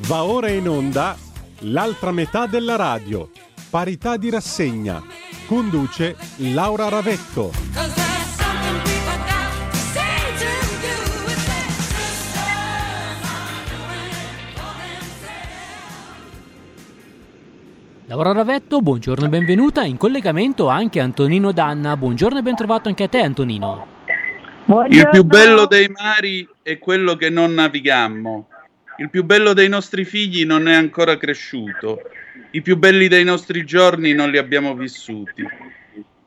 Va ora in onda l'altra metà della radio. Parità di rassegna. Conduce Laura Ravetto. Laura Ravetto, buongiorno e benvenuta. In collegamento anche Antonino Danna. Buongiorno e ben trovato anche a te, Antonino. Buongiorno. Il più bello dei mari è quello che non navigammo. Il più bello dei nostri figli non è ancora cresciuto. I più belli dei nostri giorni non li abbiamo vissuti.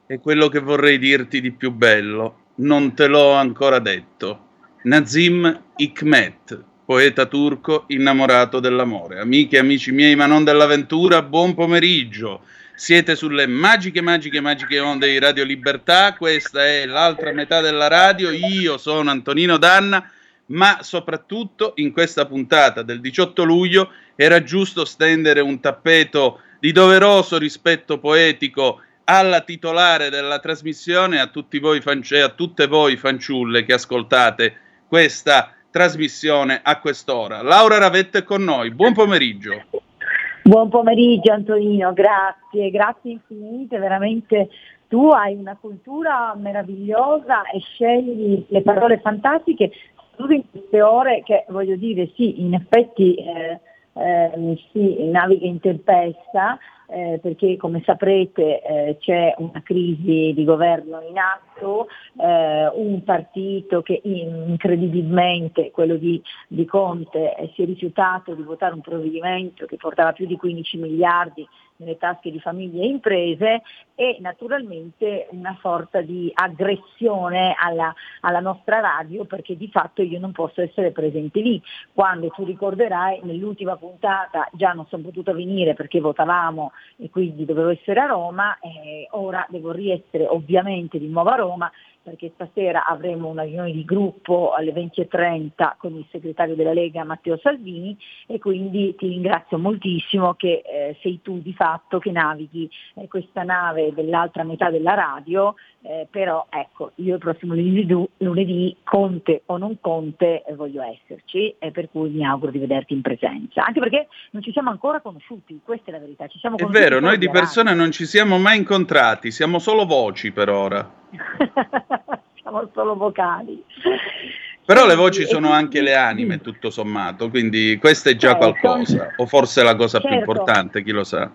E quello che vorrei dirti di più bello non te l'ho ancora detto. Nazim Hikmet, poeta turco innamorato dell'amore. Amiche e amici miei, ma non dell'avventura, buon pomeriggio. Siete sulle magiche, magiche, magiche onde di Radio Libertà. Questa è l'altra metà della radio. Io sono Antonino Danna, ma soprattutto in questa puntata del 18 luglio era giusto stendere un tappeto di doveroso rispetto poetico alla titolare della trasmissione, a, tutti voi fance- a tutte voi fanciulle che ascoltate questa trasmissione a quest'ora. Laura Ravetto è con noi, buon pomeriggio. Buon pomeriggio Antonino, grazie, grazie infinite, veramente tu hai una cultura meravigliosa e scegli le parole fantastiche, soprattutto in queste ore che voglio dire sì, in effetti eh, eh, si naviga in tempesta, eh, perché come saprete eh, c'è una crisi di governo in atto, eh, un partito che incredibilmente, quello di, di Conte, eh, si è rifiutato di votare un provvedimento che portava più di 15 miliardi nelle tasche di famiglie e imprese e naturalmente una sorta di aggressione alla, alla, nostra radio perché di fatto io non posso essere presente lì. Quando tu ricorderai nell'ultima puntata già non sono potuta venire perché votavamo e quindi dovevo essere a Roma, ora devo riessere ovviamente di nuovo a Roma perché stasera avremo una riunione di gruppo alle 20.30 con il segretario della Lega Matteo Salvini e quindi ti ringrazio moltissimo che eh, sei tu di fatto che navighi eh, questa nave dell'altra metà della radio, eh, però ecco, io il prossimo lunedì, lunedì conte o non conte eh, voglio esserci e per cui mi auguro di vederti in presenza, anche perché non ci siamo ancora conosciuti, questa è la verità. Ci siamo è vero, noi di persona non ci siamo mai incontrati, siamo solo voci per ora. siamo solo vocali. Però le voci sono anche le anime, tutto sommato, quindi questo è già certo. qualcosa, o forse la cosa certo. più importante, chi lo sa.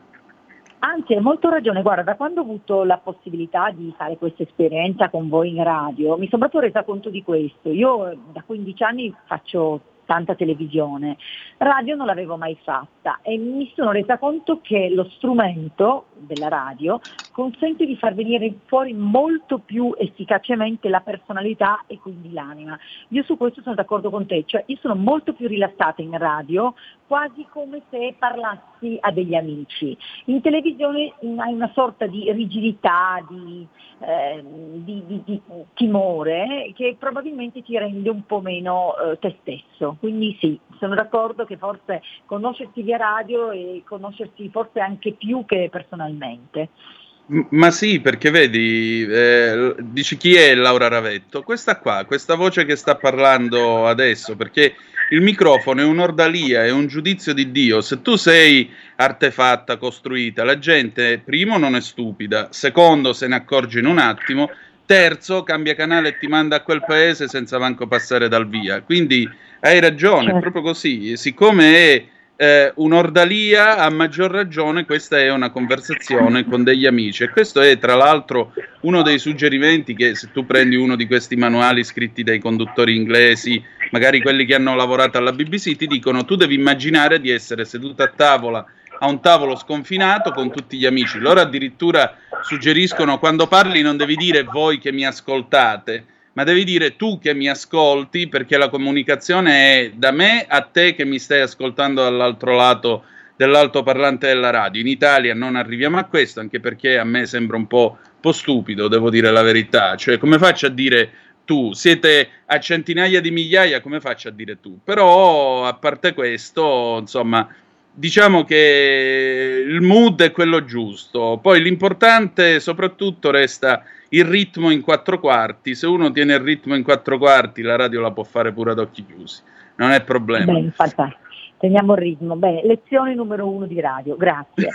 Anzi, hai molto ragione, guarda, da quando ho avuto la possibilità di fare questa esperienza con voi in radio, mi sono proprio resa conto di questo. Io da 15 anni faccio tanta televisione. Radio non l'avevo mai fatta e mi sono resa conto che lo strumento della radio consente di far venire fuori molto più efficacemente la personalità e quindi l'anima. Io su questo sono d'accordo con te, cioè io sono molto più rilassata in radio, quasi come se parlassi a degli amici. In televisione hai una sorta di rigidità, di, eh, di, di, di timore che probabilmente ti rende un po' meno eh, te stesso. Quindi sì, sono d'accordo che forse conoscersi via radio e conoscersi forse anche più che personalmente. Ma sì, perché vedi, eh, dici chi è Laura Ravetto? Questa qua, questa voce che sta parlando adesso, perché il microfono è un'ordalia, è un giudizio di Dio. Se tu sei artefatta, costruita, la gente, primo, non è stupida, secondo, se ne accorge in un attimo, terzo, cambia canale e ti manda a quel paese senza manco passare dal via. Quindi hai ragione, certo. è proprio così. Siccome è eh, un'ordalia, a maggior ragione questa è una conversazione con degli amici e questo è tra l'altro uno dei suggerimenti che se tu prendi uno di questi manuali scritti dai conduttori inglesi, magari quelli che hanno lavorato alla BBC, ti dicono tu devi immaginare di essere seduto a tavola a un tavolo sconfinato con tutti gli amici. Loro addirittura suggeriscono quando parli non devi dire voi che mi ascoltate, ma devi dire tu che mi ascolti perché la comunicazione è da me a te che mi stai ascoltando dall'altro lato dell'altoparlante della radio. In Italia non arriviamo a questo, anche perché a me sembra un po', po stupido, devo dire la verità. Cioè, come faccio a dire tu? Siete a centinaia di migliaia, come faccio a dire tu? Però, a parte questo, insomma, diciamo che il mood è quello giusto. Poi l'importante soprattutto resta il ritmo in quattro quarti. Se uno tiene il ritmo in quattro quarti, la radio la può fare pure ad occhi chiusi, non è problema. Beh, infatti, teniamo il ritmo. Bene, lezione numero uno di radio, grazie.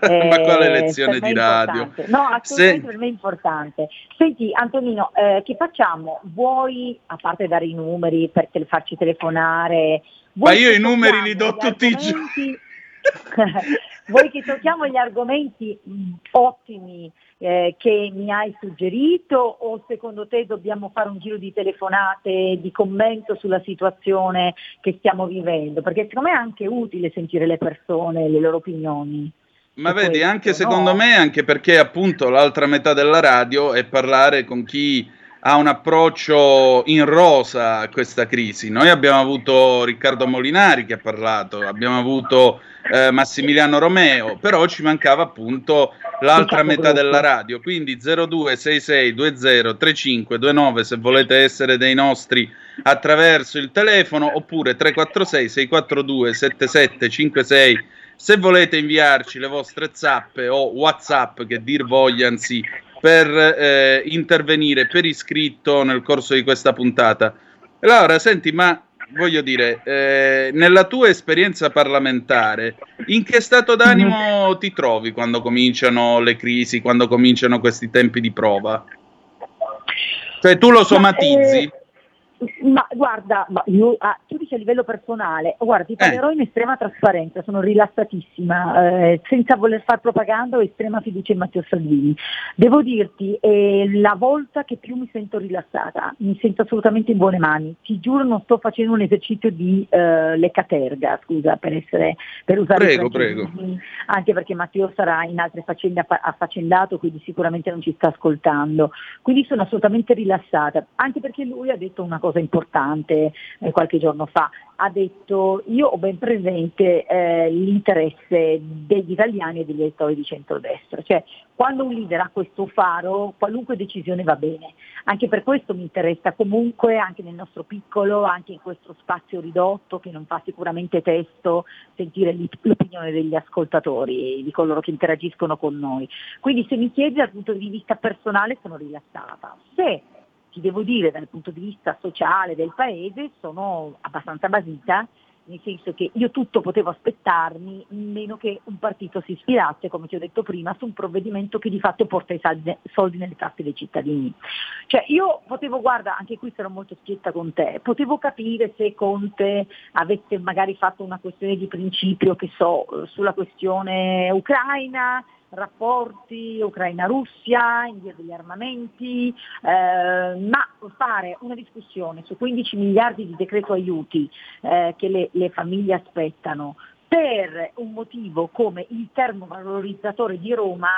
eh, Ma quale lezione di radio? Importante. No, assolutamente Se... per me è importante. Senti Antonino, eh, che facciamo? Vuoi, a parte dare i numeri per te, farci telefonare? Ma io i numeri li do tutti i giorni. Vuoi che tocchiamo gli argomenti mh, ottimi eh, che mi hai suggerito o secondo te dobbiamo fare un giro di telefonate, di commento sulla situazione che stiamo vivendo? Perché secondo me è anche utile sentire le persone, le loro opinioni. Ma vedi, questo, anche secondo no? me, anche perché appunto l'altra metà della radio è parlare con chi ha un approccio in rosa a questa crisi. Noi abbiamo avuto Riccardo Molinari che ha parlato, abbiamo avuto eh, Massimiliano Romeo, però ci mancava appunto l'altra metà della radio, quindi 0266203529 se volete essere dei nostri attraverso il telefono oppure 346 642 7756 se volete inviarci le vostre zappe o whatsapp che dir vogliansi per eh, intervenire per iscritto nel corso di questa puntata. Allora, senti, ma voglio dire, eh, nella tua esperienza parlamentare, in che stato d'animo mm. ti trovi quando cominciano le crisi, quando cominciano questi tempi di prova? Cioè, tu lo somatizzi? Ma, guarda, ma io, ah, tu dici a livello personale, guarda, ti eh. parlerò eh. in estrema trasparenza, sono rilassatissima, eh, senza voler fare propaganda ho estrema fiducia in Matteo Salvini. Devo dirti, è la volta che più mi sento rilassata, mi sento assolutamente in buone mani. Ti giuro non sto facendo un esercizio di eh, leccaterga, scusa, per, essere, per usare prego, prego. anche perché Matteo sarà in altre faccende affaccendato, quindi sicuramente non ci sta ascoltando. Quindi sono assolutamente rilassata, anche perché lui ha detto una cosa cosa importante eh, qualche giorno fa, ha detto io ho ben presente eh, l'interesse degli italiani e degli elettori di centrodestra, cioè quando un leader ha questo faro qualunque decisione va bene, anche per questo mi interessa comunque anche nel nostro piccolo, anche in questo spazio ridotto che non fa sicuramente testo, sentire l'opinione degli ascoltatori, di coloro che interagiscono con noi. Quindi se mi chiedi dal punto di vista personale sono rilassata. Se ti devo dire dal punto di vista sociale del paese sono abbastanza basita, nel senso che io tutto potevo aspettarmi, meno che un partito si ispirasse, come ti ho detto prima, su un provvedimento che di fatto porta i saldi, soldi nelle tasche dei cittadini. Cioè io potevo, guarda, anche qui sarò molto schietta con te, potevo capire se Conte avesse magari fatto una questione di principio, che so, sulla questione ucraina, rapporti Ucraina-Russia, invio degli armamenti, eh, ma fare una discussione su 15 miliardi di decreto aiuti eh, che le, le famiglie aspettano per un motivo come il termovalorizzatore di Roma,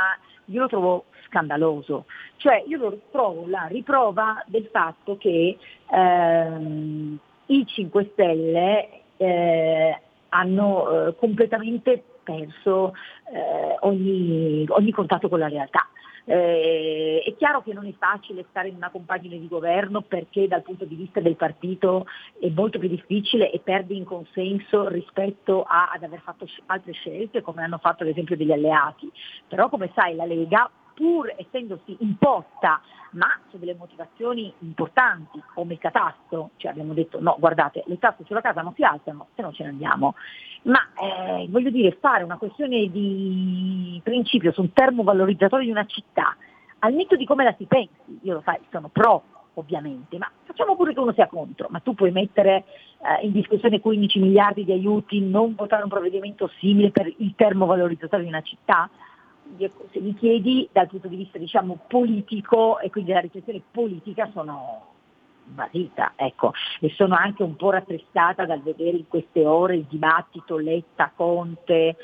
io lo trovo scandaloso. Cioè io lo trovo la riprova del fatto che ehm, i 5 Stelle eh, hanno eh, completamente perso eh, ogni, ogni contatto con la realtà. Eh, è chiaro che non è facile stare in una compagine di governo perché dal punto di vista del partito è molto più difficile e perdi in consenso rispetto a, ad aver fatto altre scelte come hanno fatto ad esempio degli alleati. Però come sai la Lega pur essendosi imposta ma su delle motivazioni importanti come il catasto, cioè abbiamo detto no guardate le tasse sulla casa non si alzano se no ce ne andiamo, ma eh, voglio dire fare una questione di principio su un termovalorizzatore di una città, al netto di come la si pensi, io lo sai, sono pro ovviamente, ma facciamo pure che uno sia contro, ma tu puoi mettere eh, in discussione 15 miliardi di aiuti, non votare un provvedimento simile per il termovalorizzatore di una città? Se mi chiedi dal punto di vista diciamo, politico e quindi la riflessione politica sono basita, ecco, e sono anche un po' rattristata dal vedere in queste ore il dibattito Letta, Conte, eh,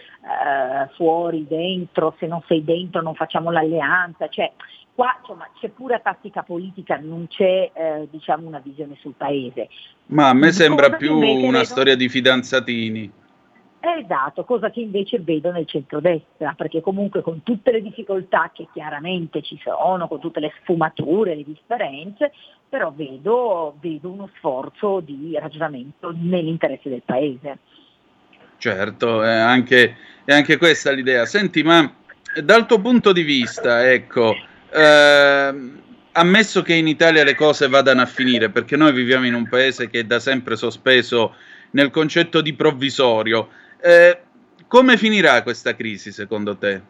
fuori, dentro, se non sei dentro non facciamo l'alleanza, cioè qua insomma, c'è pura tattica politica, non c'è eh, diciamo, una visione sul paese. Ma a me sembra più una vedo... storia di fidanzatini. Esatto, cosa che invece vedo nel centrodestra, perché comunque con tutte le difficoltà che chiaramente ci sono, con tutte le sfumature, le differenze, però vedo, vedo uno sforzo di ragionamento nell'interesse del Paese. Certo, è anche, è anche questa l'idea. Senti, ma dal tuo punto di vista, ecco, eh, ammesso che in Italia le cose vadano a finire, perché noi viviamo in un paese che è da sempre sospeso nel concetto di provvisorio. Eh, come finirà questa crisi secondo te?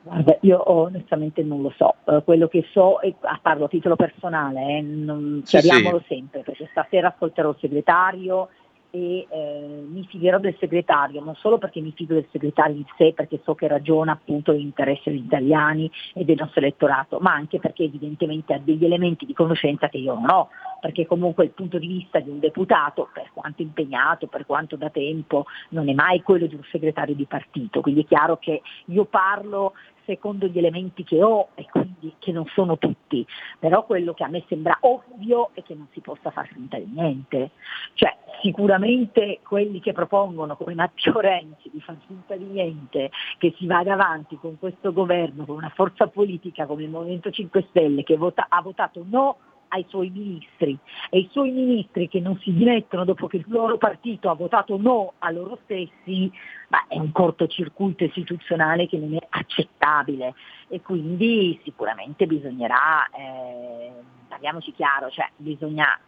Guarda, io onestamente non lo so, uh, quello che so, e ah, parlo a titolo personale, eh, non, chiariamolo sì, sì. sempre, perché stasera ascolterò il segretario e eh, mi fiderò del segretario, non solo perché mi fido del segretario in sé, perché so che ragiona appunto l'interesse degli italiani e del nostro elettorato, ma anche perché evidentemente ha degli elementi di conoscenza che io non ho, perché comunque il punto di vista di un deputato, per quanto impegnato, per quanto da tempo, non è mai quello di un segretario di partito, quindi è chiaro che io parlo secondo gli elementi che ho e quindi che non sono tutti, però quello che a me sembra ovvio è che non si possa far finta di niente. Cioè, sicuramente quelli che propongono come Matteo Renzi di far finta di niente, che si vada avanti con questo governo, con una forza politica come il Movimento 5 Stelle che vota, ha votato no ai suoi ministri e i suoi ministri che non si dimettono dopo che il loro partito ha votato no a loro stessi, ma è un cortocircuito istituzionale che non è accettabile e quindi sicuramente bisognerà, eh, parliamoci chiaro, cioè bisogna,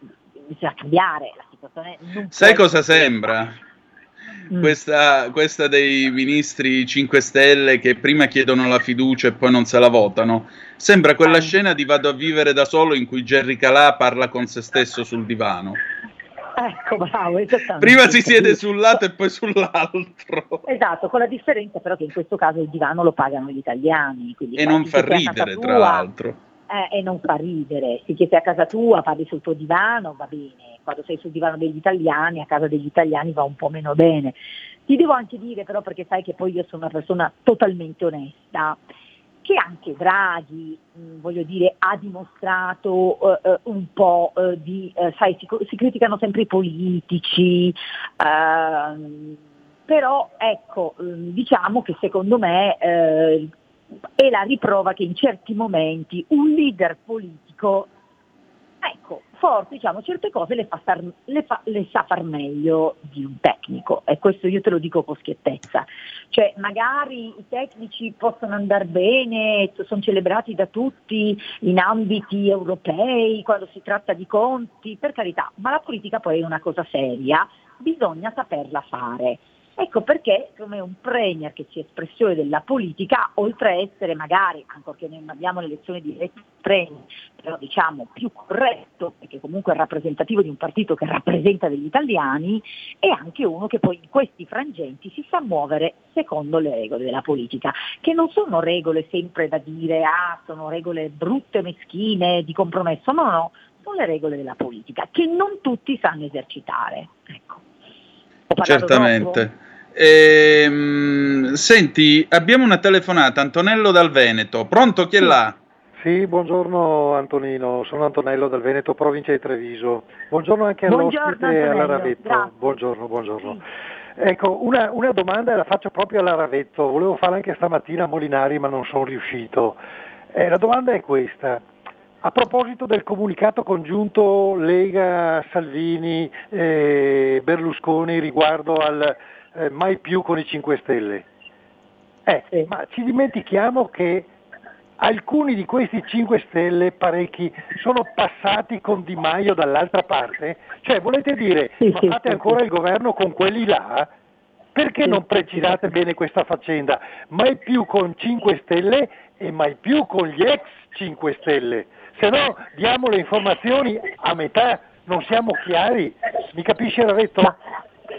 bisogna cambiare la situazione. Sai cosa sembra? Mm. Questa, questa, dei ministri 5 Stelle che prima chiedono la fiducia e poi non se la votano. Sembra quella scena di Vado a vivere da solo in cui Jerry Calà parla con se stesso sul divano. Ecco, bravo, esattamente. Prima si siede sul lato e poi sull'altro. Esatto, con la differenza però che in questo caso il divano lo pagano gli italiani. E non fa ridere, tra l'altro eh, e non fa ridere. Se siete a casa tua, parli sul tuo divano, va bene. Quando sei sul divano degli italiani, a casa degli italiani va un po' meno bene. Ti devo anche dire però, perché sai che poi io sono una persona totalmente onesta, che anche Draghi, voglio dire, ha dimostrato uh, uh, un po' uh, di, sai, si, si, criticano sempre i politici, ehm, però ecco, diciamo che secondo me è la riprova che in certi momenti un leader politico, ecco, forse diciamo, certe cose le, fa star, le, fa, le, sa far meglio di un tecnico e questo io te lo dico con schiettezza. Cioè magari i tecnici possono andare bene, sono celebrati da tutti in ambiti europei, quando si tratta di conti, per carità, ma la politica poi è una cosa seria, bisogna saperla fare. Ecco perché come un premier che sia espressione della politica, oltre a essere magari, ancorché non abbiamo l'elezione di premier, però diciamo più corretto, perché comunque è rappresentativo di un partito che rappresenta degli italiani, è anche uno che poi in questi frangenti si sa muovere secondo le regole della politica, che non sono regole sempre da dire, ah, sono regole brutte, meschine, di compromesso, no, no, sono le regole della politica, che non tutti sanno esercitare. Ecco. Certamente. Ehm, senti, abbiamo una telefonata, Antonello dal Veneto. Pronto, chi è là? Sì, buongiorno Antonino, sono Antonello dal Veneto, provincia di Treviso. Buongiorno anche all'ospite e alla Ravetto. Buongiorno, buongiorno. Sì. Ecco, una, una, domanda la faccio proprio alla Ravetto, volevo farla anche stamattina a Molinari ma non sono riuscito. Eh, la domanda è questa. A proposito del comunicato congiunto Lega, Salvini, eh, Berlusconi riguardo al eh, mai più con i 5 Stelle. Eh, sì. Ma ci dimentichiamo che alcuni di questi 5 Stelle, parecchi, sono passati con Di Maio dall'altra parte? Cioè, volete dire, sì, ma sì, fate ancora il governo con quelli là? Perché non precisate bene questa faccenda? Mai più con 5 Stelle e mai più con gli ex 5 Stelle. Se no diamo le informazioni a metà, non siamo chiari. Mi capisce Ravetto? Ma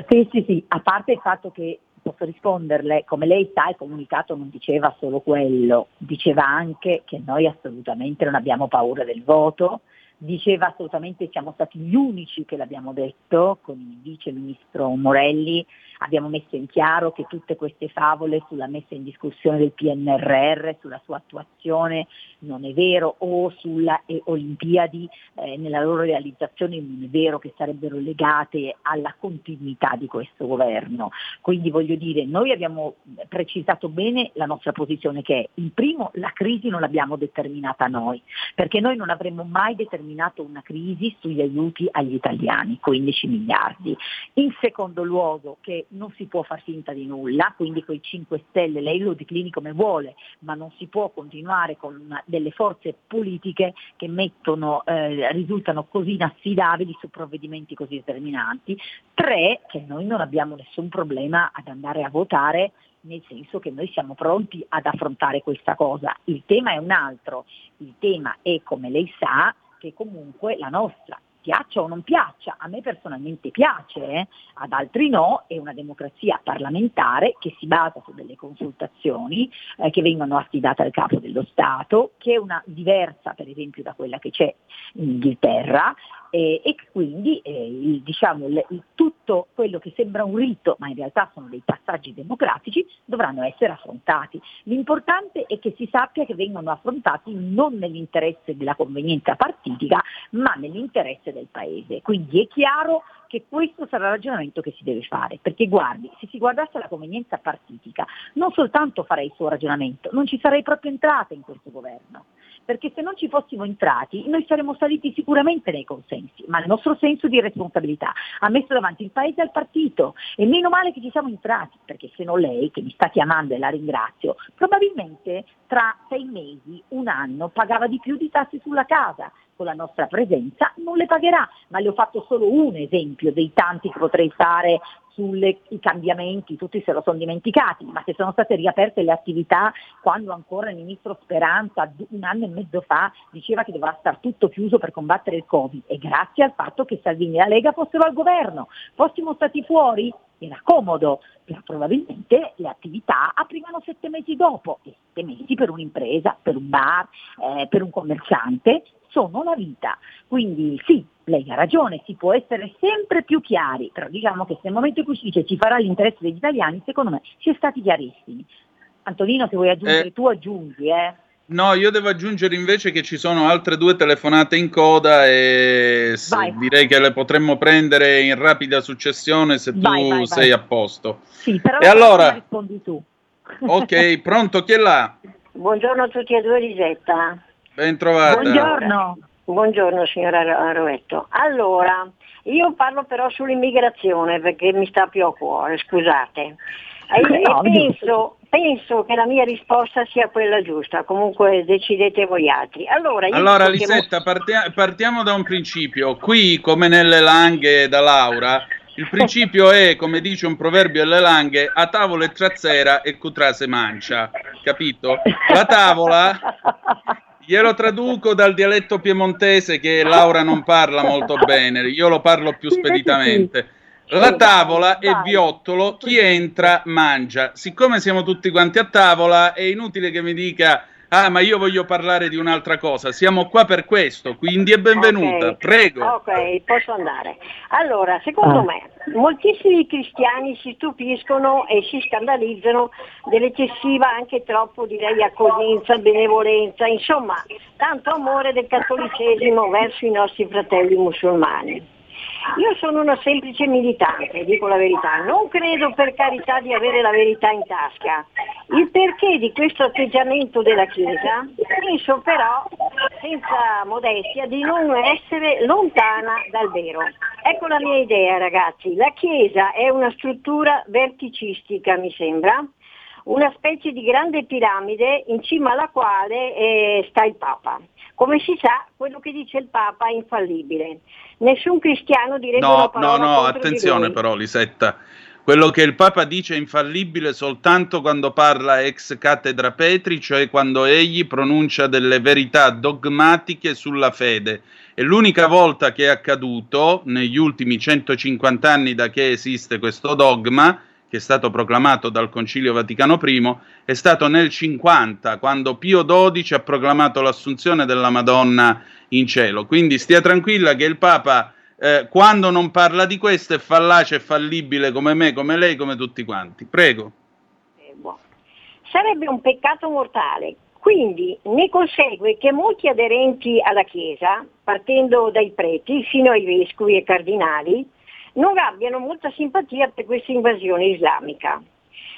sì, sì, sì, a parte il fatto che posso risponderle, come lei sa il comunicato non diceva solo quello, diceva anche che noi assolutamente non abbiamo paura del voto, diceva assolutamente siamo stati gli unici che l'abbiamo detto con il vice ministro Morelli, abbiamo messo in chiaro che tutte queste favole sulla messa in discussione del PNRR, sulla sua attuazione non è vero o sulle eh, Olimpiadi eh, nella loro realizzazione non è vero che sarebbero legate alla continuità di questo governo. Quindi voglio dire, noi abbiamo precisato bene la nostra posizione che è, in primo la crisi non l'abbiamo determinata noi, perché noi non avremmo mai determinato una crisi sugli aiuti agli italiani, 15 miliardi. In secondo luogo che non si può far finta di nulla, quindi quei 5 Stelle lei lo declini come vuole, ma non si può continuare con una, delle forze politiche che mettono, eh, risultano così inaffidabili su provvedimenti così determinanti. Tre, che noi non abbiamo nessun problema ad andare a votare nel senso che noi siamo pronti ad affrontare questa cosa. Il tema è un altro, il tema è, come lei sa, che comunque la nostra piaccia o non piaccia, a me personalmente piace, eh? ad altri no, è una democrazia parlamentare che si basa su delle consultazioni eh, che vengono affidate al capo dello Stato, che è una diversa per esempio da quella che c'è in Inghilterra eh, e quindi eh, il, diciamo, il, il, tutto quello che sembra un rito, ma in realtà sono dei passaggi democratici, dovranno essere affrontati. L'importante è che si sappia che vengono affrontati non nell'interesse della convenienza partitica, ma nell'interesse del Paese. Quindi è chiaro che questo sarà il ragionamento che si deve fare, perché guardi, se si guardasse la convenienza partitica, non soltanto farei il suo ragionamento, non ci sarei proprio entrata in questo governo perché se non ci fossimo entrati noi saremmo saliti sicuramente nei consensi, ma il nostro senso di responsabilità ha messo davanti il Paese al partito. E meno male che ci siamo entrati, perché se non lei, che mi sta chiamando e la ringrazio, probabilmente tra sei mesi, un anno, pagava di più di tasse sulla casa, con la nostra presenza non le pagherà, ma le ho fatto solo un esempio dei tanti che potrei fare sui cambiamenti, tutti se lo sono dimenticati, ma se sono state riaperte le attività quando ancora il ministro Speranza un anno e mezzo fa diceva che doveva stare tutto chiuso per combattere il Covid e grazie al fatto che Salvini e la Lega fossero al governo, fossimo stati fuori era comodo, però probabilmente le attività aprivano sette mesi dopo e sette mesi per un'impresa, per un bar, eh, per un commerciante sono la vita. Quindi sì, lei ha ragione, si può essere sempre più chiari, però diciamo che se nel momento in cui si dice ci farà l'interesse degli italiani, secondo me si è stati chiarissimi. Antonino, se vuoi aggiungere eh, tu aggiungi, eh. No, io devo aggiungere invece che ci sono altre due telefonate in coda e direi che le potremmo prendere in rapida successione se vai, tu vai, sei vai. a posto. Sì, però e allora rispondi tu. Ok, pronto, chi è là? Buongiorno a tutti e due, Lisetta. Ben trovata. Buongiorno. Buongiorno signora Rovetto. Allora, io parlo però sull'immigrazione perché mi sta più a cuore, scusate. No, penso, penso, che la mia risposta sia quella giusta, comunque decidete voi altri. Allora, allora Lisetta, partia- partiamo da un principio. Qui, come nelle langhe da Laura, il principio è, come dice un proverbio alle langhe, a tavola e trazzera e cutra se mancia, capito? La tavola Glielo traduco dal dialetto piemontese che Laura non parla molto bene, io lo parlo più speditamente. La tavola è viottolo, chi entra mangia. Siccome siamo tutti quanti a tavola, è inutile che mi dica Ah, ma io voglio parlare di un'altra cosa. Siamo qua per questo, quindi è benvenuta. Okay. Prego. Ok, posso andare. Allora, secondo ah. me, moltissimi cristiani si stupiscono e si scandalizzano dell'eccessiva, anche troppo direi, accoglienza, benevolenza, insomma, tanto amore del cattolicesimo verso i nostri fratelli musulmani. Io sono una semplice militante, dico la verità, non credo per carità di avere la verità in tasca. Il perché di questo atteggiamento della Chiesa penso però, senza modestia, di non essere lontana dal vero. Ecco la mia idea ragazzi, la Chiesa è una struttura verticistica mi sembra, una specie di grande piramide in cima alla quale eh, sta il Papa. Come si sa, quello che dice il Papa è infallibile. Nessun cristiano direbbe no, una parola No, no, attenzione però, Lisetta. Quello che il Papa dice è infallibile soltanto quando parla ex cattedra Petri, cioè quando egli pronuncia delle verità dogmatiche sulla fede. E l'unica volta che è accaduto, negli ultimi 150 anni da che esiste questo dogma, che è stato proclamato dal Concilio Vaticano I, è stato nel 50, quando Pio XII ha proclamato l'assunzione della Madonna in cielo. Quindi stia tranquilla che il Papa, eh, quando non parla di questo, è fallace e fallibile come me, come lei, come tutti quanti. Prego. Eh. Sarebbe un peccato mortale. Quindi ne consegue che molti aderenti alla Chiesa, partendo dai preti fino ai vescovi e cardinali, non abbiano molta simpatia per questa invasione islamica.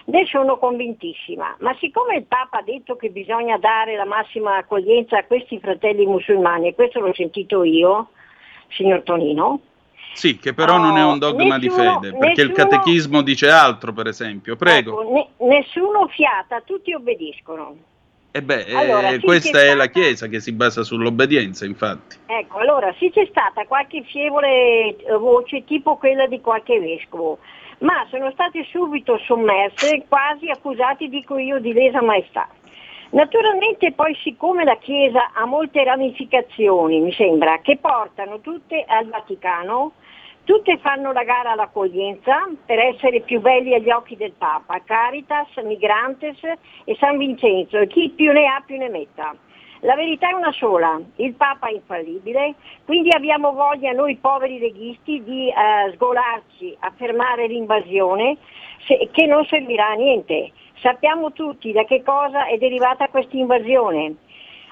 Ne sono convintissima, ma siccome il Papa ha detto che bisogna dare la massima accoglienza a questi fratelli musulmani, e questo l'ho sentito io, signor Tonino, Sì, che però oh, non è un dogma nessuno, di fede, perché nessuno, il catechismo dice altro, per esempio. Prego. Ecco, ne, nessuno fiata, tutti obbediscono. E beh, allora, eh, questa è stata... la Chiesa che si basa sull'obbedienza, infatti. Ecco, allora, sì c'è stata qualche fievole eh, voce tipo quella di qualche vescovo, ma sono stati subito sommerse, quasi accusati, dico io, di lesa maestà. Naturalmente poi siccome la Chiesa ha molte ramificazioni, mi sembra, che portano tutte al Vaticano, Tutte fanno la gara all'accoglienza per essere più belli agli occhi del Papa, Caritas, Migrantes e San Vincenzo e chi più ne ha più ne metta. La verità è una sola, il Papa è infallibile, quindi abbiamo voglia noi poveri leghisti di eh, sgolarci a fermare l'invasione se, che non servirà a niente. Sappiamo tutti da che cosa è derivata questa invasione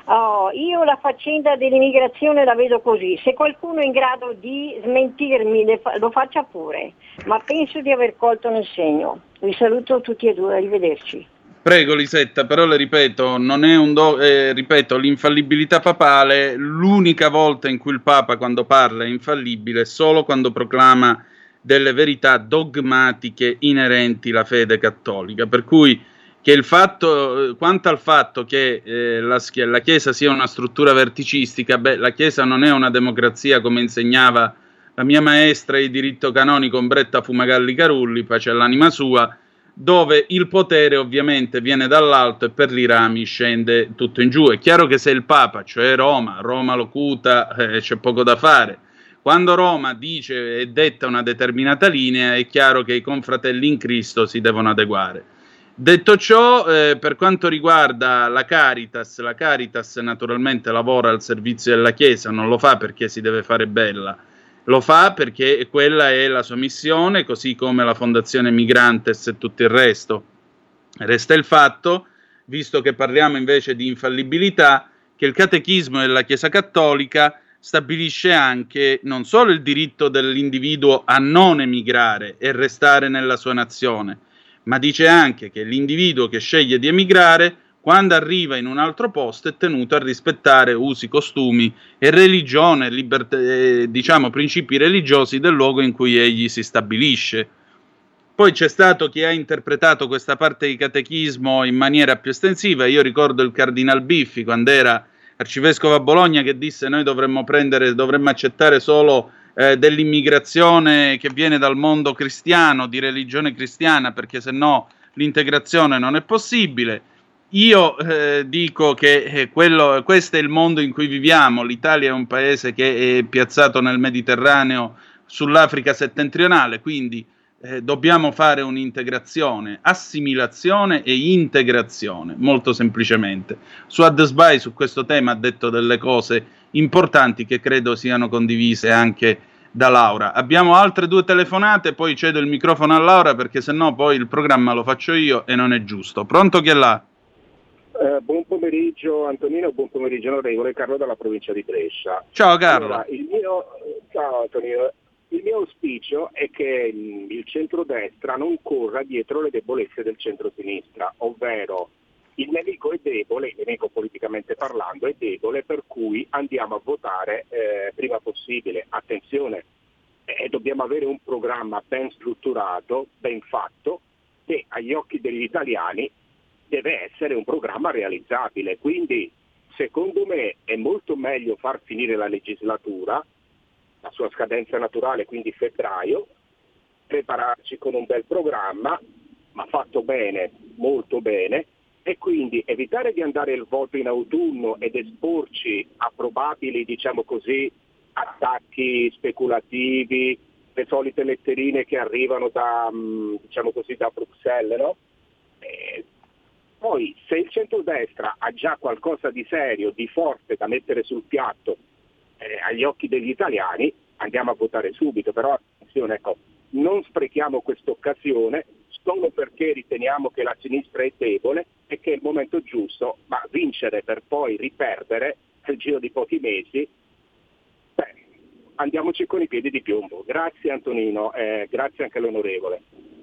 Oh, io la faccenda dell'immigrazione la vedo così, se qualcuno è in grado di smentirmi lo faccia pure, ma penso di aver colto nel segno. Vi saluto tutti e due, arrivederci. Prego Lisetta, però le ripeto, do- eh, ripeto, l'infallibilità papale, l'unica volta in cui il Papa quando parla è infallibile solo quando proclama delle verità dogmatiche inerenti alla fede cattolica, per cui che il fatto, quanto al fatto che eh, la, la, Chiesa sia una struttura verticistica, beh, la Chiesa non è una democrazia come insegnava la mia maestra di diritto canonico Ombretta Fumagalli Carulli, pace all'anima sua, dove il potere ovviamente viene dall'alto e per i rami scende tutto in giù. È chiaro che se il Papa, cioè Roma, Roma locuta, eh, c'è poco da fare. Quando Roma dice e detta una determinata linea, è chiaro che i confratelli in Cristo si devono adeguare. Detto ciò, eh, per quanto riguarda la Caritas, la Caritas naturalmente lavora al servizio della Chiesa, non lo fa perché si deve fare bella, lo fa perché quella è la sua missione, così come la Fondazione Migrantes e tutto il resto. Resta il fatto, visto che parliamo invece di infallibilità, che il catechismo della Chiesa Cattolica stabilisce anche non solo il diritto dell'individuo a non emigrare e restare nella sua nazione, ma dice anche che l'individuo che sceglie di emigrare, quando arriva in un altro posto, è tenuto a rispettare usi, costumi e religione, libert- eh, diciamo principi religiosi del luogo in cui egli si stabilisce. Poi c'è stato chi ha interpretato questa parte di catechismo in maniera più estensiva. Io ricordo il Cardinal Biffi quando era arcivescovo a Bologna che disse noi dovremmo prendere, dovremmo accettare solo eh, dell'immigrazione che viene dal mondo cristiano, di religione cristiana, perché se no l'integrazione non è possibile. Io eh, dico che eh, quello, questo è il mondo in cui viviamo, l'Italia è un paese che è piazzato nel Mediterraneo sull'Africa settentrionale, quindi eh, dobbiamo fare un'integrazione, assimilazione e integrazione, molto semplicemente. Su Adesbai su questo tema ha detto delle cose importanti che credo siano condivise anche da Laura. Abbiamo altre due telefonate, poi cedo il microfono a Laura perché sennò poi il programma lo faccio io e non è giusto. Pronto chi è là? Eh, buon pomeriggio Antonino, buon pomeriggio onorevole Carlo dalla provincia di Brescia. Ciao Carlo. Allora, il mio, ciao Antonino, il mio auspicio è che il centrodestra non corra dietro le debolezze del centro-sinistra, ovvero il nemico è debole, il nemico politicamente parlando è debole, per cui andiamo a votare eh, prima possibile. Attenzione, eh, dobbiamo avere un programma ben strutturato, ben fatto, che agli occhi degli italiani deve essere un programma realizzabile. Quindi, secondo me, è molto meglio far finire la legislatura, la sua scadenza naturale, quindi febbraio, prepararci con un bel programma, ma fatto bene, molto bene, e quindi evitare di andare al voto in autunno ed esporci a probabili, diciamo così, attacchi speculativi, le solite letterine che arrivano da, mm, diciamo così, da Bruxelles, no? eh, poi se il centrodestra ha già qualcosa di serio, di forte da mettere sul piatto eh, agli occhi degli italiani, andiamo a votare subito, però attenzione, ecco, non sprechiamo questa occasione solo perché riteniamo che la sinistra è debole e che è il momento giusto, ma vincere per poi riperdere nel giro di pochi mesi, beh, andiamoci con i piedi di piombo. Grazie Antonino, eh, grazie anche all'onorevole.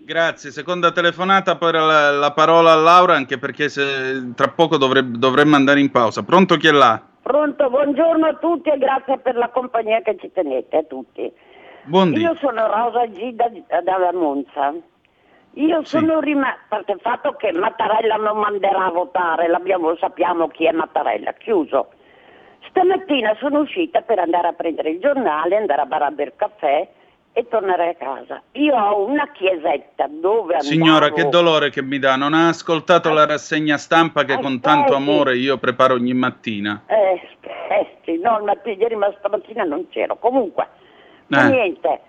Grazie, seconda telefonata per la, la, parola a Laura anche perché se, tra poco dovrebbe, dovremmo andare in pausa. Pronto chi è là? Pronto, buongiorno a tutti e grazie per la compagnia che ci tenete a tutti. Buondì. Io sono Rosa Gida da Monza. Io sì. sono rimasta, parte il fatto che Mattarella non manderà a votare, l'abbiamo, sappiamo chi è Mattarella, chiuso. Stamattina sono uscita per andare a prendere il giornale, andare a barare il caffè e tornare a casa. Io ho una chiesetta dove andavo... Signora, che dolore che mi dà, non ha ascoltato la rassegna stampa che aspetti. con tanto amore io preparo ogni mattina. Eh, aspetti, no, ieri ma stamattina non c'ero. Comunque, eh. niente.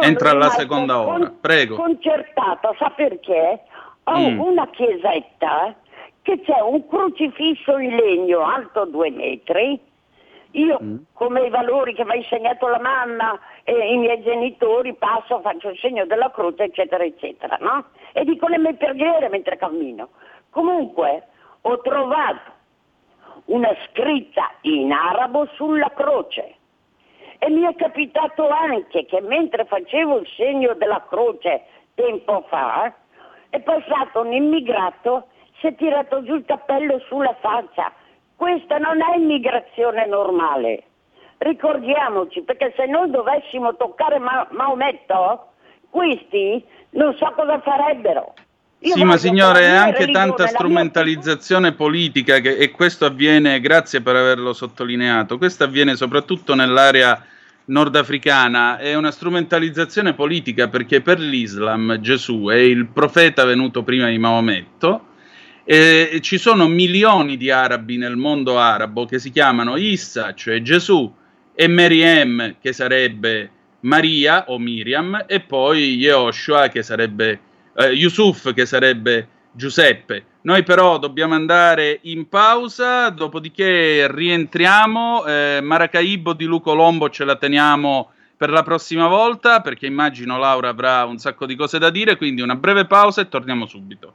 Entra alla seconda ora, con, prego. Concertato, sa perché? Ho mm. una chiesetta che c'è un crocifisso in legno alto due metri. Io, mm. come i valori che mi ha insegnato la mamma e i miei genitori, passo, faccio il segno della croce, eccetera, eccetera, no? E dico le mie preghiere mentre cammino. Comunque, ho trovato una scritta in arabo sulla croce. E mi è capitato anche che mentre facevo il segno della croce tempo fa, è passato un immigrato si è tirato giù il cappello sulla faccia. Questa non è immigrazione normale. Ricordiamoci, perché se noi dovessimo toccare Ma- Maometto, questi non so cosa farebbero. Io sì, ma signore, è anche tanta strumentalizzazione mia... politica che, e questo avviene, grazie per averlo sottolineato, questo avviene soprattutto nell'area nordafricana, è una strumentalizzazione politica perché per l'Islam Gesù è il profeta venuto prima di Maometto eh, ci sono milioni di arabi nel mondo arabo che si chiamano Issa, cioè Gesù, e Meriem, che sarebbe Maria o Miriam, e poi Yehoshua, che sarebbe eh, Yusuf, che sarebbe Giuseppe. Noi però dobbiamo andare in pausa, dopodiché rientriamo. Eh, Maracaibo di Luco Lombo ce la teniamo per la prossima volta, perché immagino Laura avrà un sacco di cose da dire, quindi una breve pausa e torniamo subito.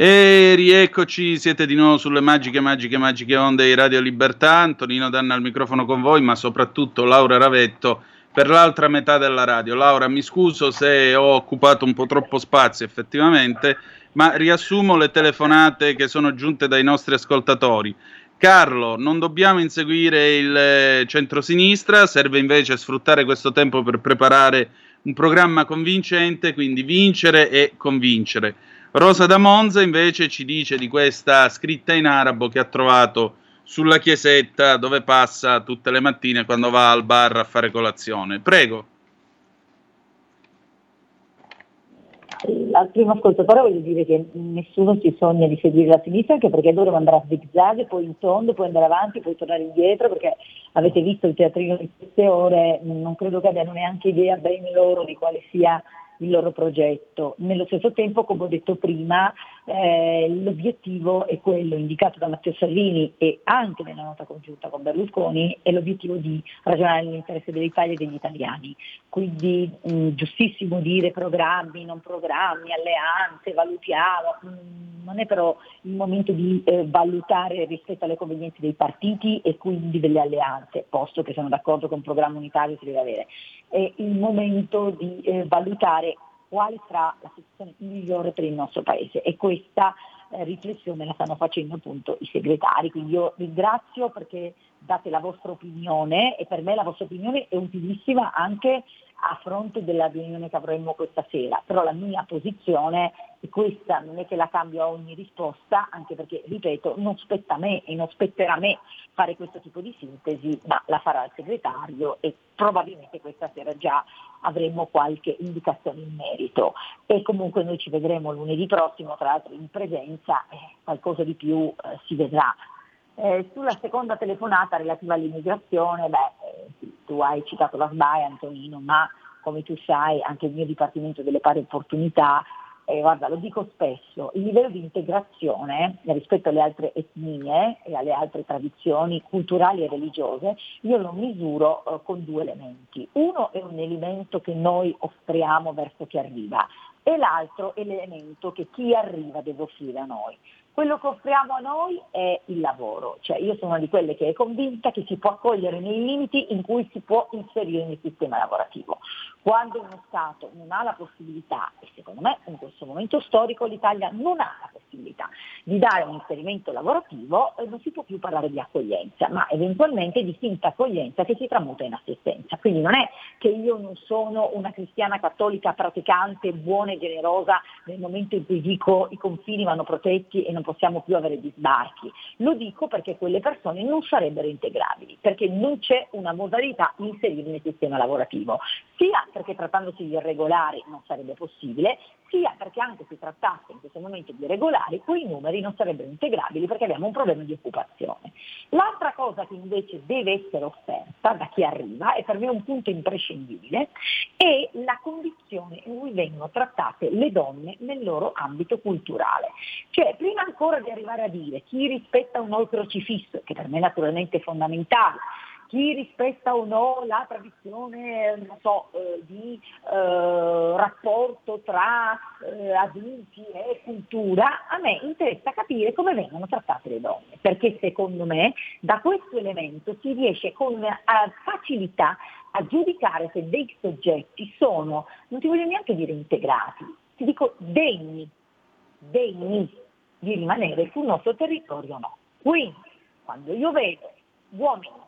E rieccoci, siete di nuovo sulle magiche, magiche, magiche onde di Radio Libertà. Antonino Danna al microfono con voi, ma soprattutto Laura Ravetto per l'altra metà della radio. Laura, mi scuso se ho occupato un po' troppo spazio effettivamente, ma riassumo le telefonate che sono giunte dai nostri ascoltatori. Carlo, non dobbiamo inseguire il eh, centrosinistra, serve invece sfruttare questo tempo per preparare un programma convincente, quindi vincere e convincere. Rosa da Monza invece ci dice di questa scritta in arabo che ha trovato sulla chiesetta dove passa tutte le mattine quando va al bar a fare colazione. Prego. Al primo ascoltatore voglio dire che nessuno si sogna di seguire la sinistra anche perché loro andrà a zigzag, poi in tondo, poi andare avanti, poi tornare indietro perché avete visto il teatrino di queste ore, non credo che abbiano neanche idea bene loro di quale sia il loro progetto. Nello stesso tempo, come ho detto prima, eh, l'obiettivo è quello indicato da Matteo Salvini e anche nella nota congiunta con Berlusconi, è l'obiettivo di ragionare nell'interesse dell'Italia e degli italiani. Quindi mh, giustissimo dire programmi, non programmi, alleanze, valutiamo, mh, non è però il momento di eh, valutare rispetto alle convenienze dei partiti e quindi delle alleanze, posto che sono d'accordo che un programma unitario si deve avere. È il momento di eh, valutare quale sarà la situazione migliore per il nostro Paese. E questa eh, riflessione la stanno facendo appunto i segretari, quindi io ringrazio perché date la vostra opinione e per me la vostra opinione è utilissima anche a fronte della riunione che avremo questa sera, però la mia posizione è questa, non è che la cambio a ogni risposta, anche perché, ripeto, non spetta a me e non spetterà a me fare questo tipo di sintesi, ma la farà il segretario e probabilmente questa sera già avremo qualche indicazione in merito. E comunque noi ci vedremo lunedì prossimo, tra l'altro in presenza, eh, qualcosa di più eh, si vedrà. Eh, sulla seconda telefonata relativa all'immigrazione, beh, eh, tu hai citato la SBAE Antonino, ma come tu sai anche il mio Dipartimento delle Pari Opportunità e guarda, lo dico spesso, il livello di integrazione rispetto alle altre etnie e alle altre tradizioni culturali e religiose, io lo misuro eh, con due elementi. Uno è un elemento che noi offriamo verso chi arriva e l'altro è l'elemento che chi arriva deve offrire a noi. Quello che offriamo a noi è il lavoro, cioè io sono di quelle che è convinta che si può accogliere nei limiti in cui si può inserire nel sistema lavorativo. Quando uno Stato non ha la possibilità, e secondo me in questo momento storico l'Italia non ha la possibilità di dare un inserimento lavorativo, eh, non si può più parlare di accoglienza, ma eventualmente di finta accoglienza che si tramuta in assistenza. Quindi non è che io non sono una cristiana cattolica praticante, buona e generosa nel momento in cui dico i confini vanno protetti e non possiamo più avere gli sbarchi. Lo dico perché quelle persone non sarebbero integrabili, perché non c'è una modalità di inserirli nel sistema lavorativo, sia perché trattandosi di irregolari non sarebbe possibile, sia perché anche se trattasse in questo momento di regolari, quei numeri non sarebbero integrabili perché abbiamo un problema di occupazione. L'altra cosa che invece deve essere offerta da chi arriva, e per me un punto imprescindibile, è la condizione in cui vengono trattate le donne nel loro ambito culturale. Cioè, prima ancora di arrivare a dire chi rispetta un crocifisso, che per me naturalmente è fondamentale, chi rispetta o no la tradizione so, eh, di eh, rapporto tra eh, adulti e cultura, a me interessa capire come vengono trattate le donne, perché secondo me da questo elemento si riesce con eh, facilità a giudicare se dei soggetti sono, non ti voglio neanche dire integrati, ti dico degni, degni di rimanere sul nostro territorio o no. Quindi, quando io vedo uomini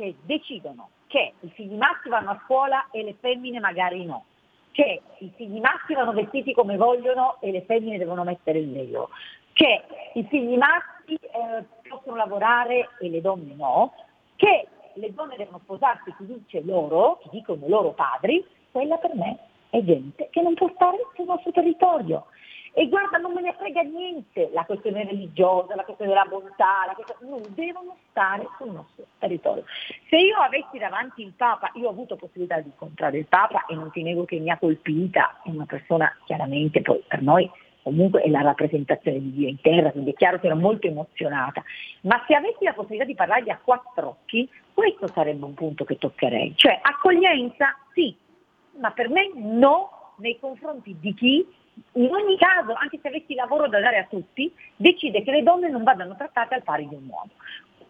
che decidono che i figli maschi vanno a scuola e le femmine magari no, che i figli maschi vanno vestiti come vogliono e le femmine devono mettere il velo, che i figli maschi eh, possono lavorare e le donne no, che le donne devono sposarsi chi dice loro, chi dicono i loro padri, quella per me è gente che non può stare sul nostro territorio. E guarda, non me ne frega niente la questione religiosa, la questione della bontà, la questione... non devono stare sul nostro territorio. Se io avessi davanti il Papa, io ho avuto possibilità di incontrare il Papa e non ti nego che mi ha colpita, è una persona chiaramente poi per noi comunque è la rappresentazione di Dio in terra, quindi è chiaro che ero molto emozionata, ma se avessi la possibilità di parlargli a quattro occhi, questo sarebbe un punto che toccherei, cioè accoglienza sì, ma per me no nei confronti di chi in ogni caso, anche se avessi lavoro da dare a tutti, decide che le donne non vadano trattate al pari di un uomo.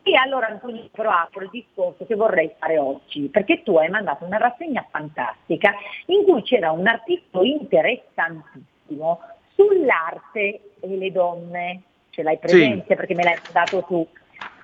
E allora Antonio però apro il discorso che vorrei fare oggi, perché tu hai mandato una rassegna fantastica in cui c'era un articolo interessantissimo sull'arte e le donne, ce l'hai presente sì. perché me l'hai dato tu,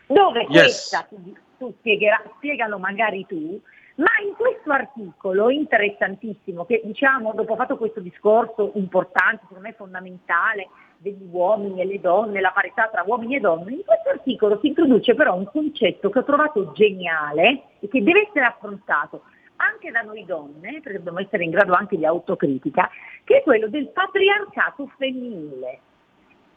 dove yes. questa, tu, tu spiegherà, spiegalo magari tu, ma in questo articolo interessantissimo, che diciamo dopo fatto questo discorso importante, secondo me fondamentale, degli uomini e le donne, la parità tra uomini e donne, in questo articolo si introduce però un concetto che ho trovato geniale e che deve essere affrontato anche da noi donne, perché dobbiamo essere in grado anche di autocritica, che è quello del patriarcato femminile.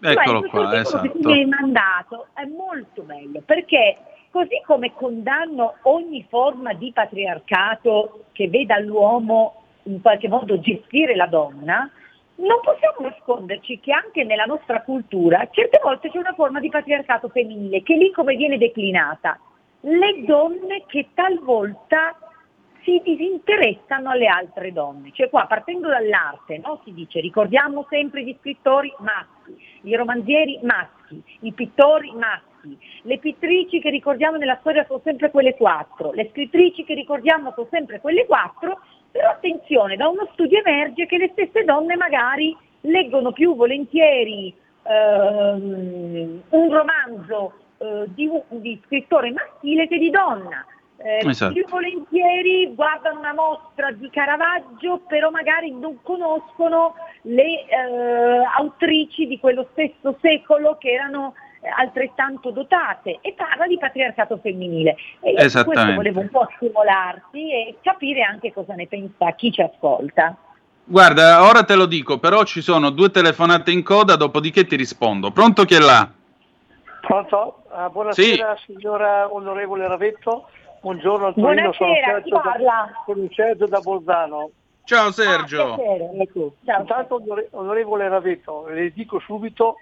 Eccolo cioè, qua, esatto. che mi hai mandato è molto bello perché Così come condanno ogni forma di patriarcato che veda l'uomo in qualche modo gestire la donna, non possiamo nasconderci che anche nella nostra cultura certe volte c'è una forma di patriarcato femminile, che lì come viene declinata? Le donne che talvolta si disinteressano alle altre donne. Cioè qua partendo dall'arte no, si dice ricordiamo sempre gli scrittori maschi, i romanzieri maschi, i pittori maschi maschi. Le pittrici che ricordiamo nella storia sono sempre quelle quattro, le scrittrici che ricordiamo sono sempre quelle quattro, però attenzione, da uno studio emerge che le stesse donne magari leggono più volentieri ehm, un romanzo eh, di, di scrittore maschile che di donna. Eh, esatto. Più volentieri guardano una mostra di Caravaggio, però magari non conoscono le eh, autrici di quello stesso secolo che erano altrettanto dotate e parla di patriarcato femminile. E su questo volevo un po' stimolarti e capire anche cosa ne pensa chi ci ascolta. Guarda, ora te lo dico, però ci sono due telefonate in coda, dopodiché ti rispondo. Pronto chi è là? Pronto? Uh, buonasera sì. signora onorevole Ravetto, buongiorno Antonino, buonasera, sono Sergio, da, sono Sergio da Bolzano. Ciao Sergio. Ah, ecco. Ciao. Intanto onorevole Ravetto, le dico subito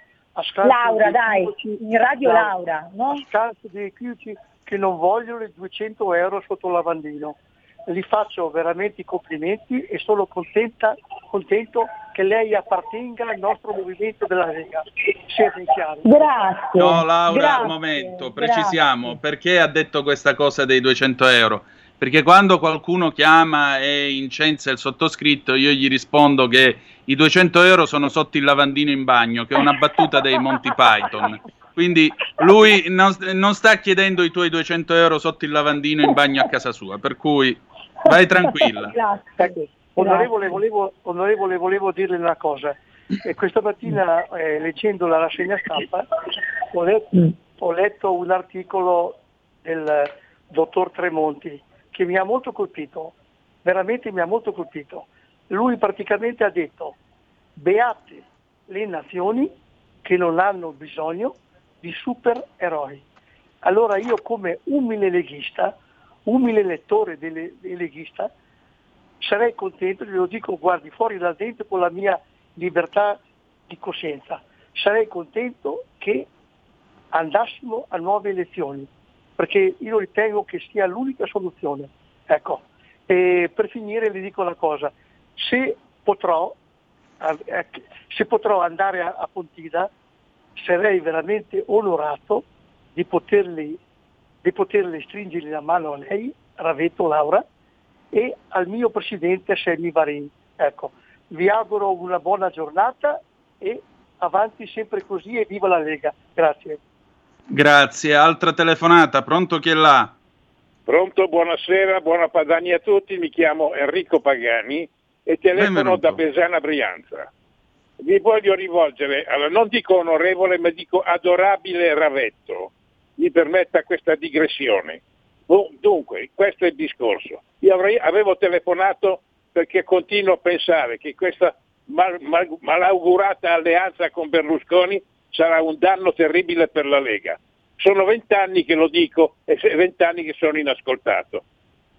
Laura, dai, in radio Laura, Laura no? a scanso di equivoci che non vogliono i 200 euro sotto lavandino. Gli faccio veramente i complimenti e sono contenta, contento che lei appartenga al nostro movimento della Lega. Siete chiari. Grazie. No, Laura, grazie, un momento, precisiamo, grazie. perché ha detto questa cosa dei 200 euro? Perché quando qualcuno chiama e incensea il sottoscritto, io gli rispondo che i 200 euro sono sotto il lavandino in bagno, che è una battuta dei Monty Python. Quindi lui non, non sta chiedendo i tuoi 200 euro sotto il lavandino in bagno a casa sua, per cui vai tranquilla. Grazie. Onorevole, volevo, onorevole, volevo dirle una cosa. E questa mattina, eh, leggendo la rassegna stampa, ho letto, mm. ho letto un articolo del dottor Tremonti che mi ha molto colpito, veramente mi ha molto colpito. Lui praticamente ha detto, beate le nazioni che non hanno bisogno di supereroi. Allora io come umile leghista, umile lettore delle, leghista, sarei contento, glielo dico, guardi, fuori dal dente con la mia libertà di coscienza, sarei contento che andassimo a nuove elezioni, perché io ritengo che sia l'unica soluzione. Ecco, e per finire vi dico una cosa, se potrò, eh, se potrò andare a, Pontida sarei veramente onorato di poterli, di poterli stringere la mano a lei, Ravetto Laura, e al mio presidente Semmi Varin. Ecco, vi auguro una buona giornata e avanti sempre così e viva la Lega. Grazie. Grazie. Altra telefonata, pronto chi è là? Pronto, buonasera, buona Padania a tutti, mi chiamo Enrico Pagani e telefono Benvenuto. da Besana Brianza. Vi voglio rivolgere, allora, non dico onorevole, ma dico adorabile Ravetto, mi permetta questa digressione. Dunque, questo è il discorso. Io avrei, avevo telefonato perché continuo a pensare che questa mal, mal, malaugurata alleanza con Berlusconi sarà un danno terribile per la Lega. Sono vent'anni che lo dico e vent'anni che sono inascoltato.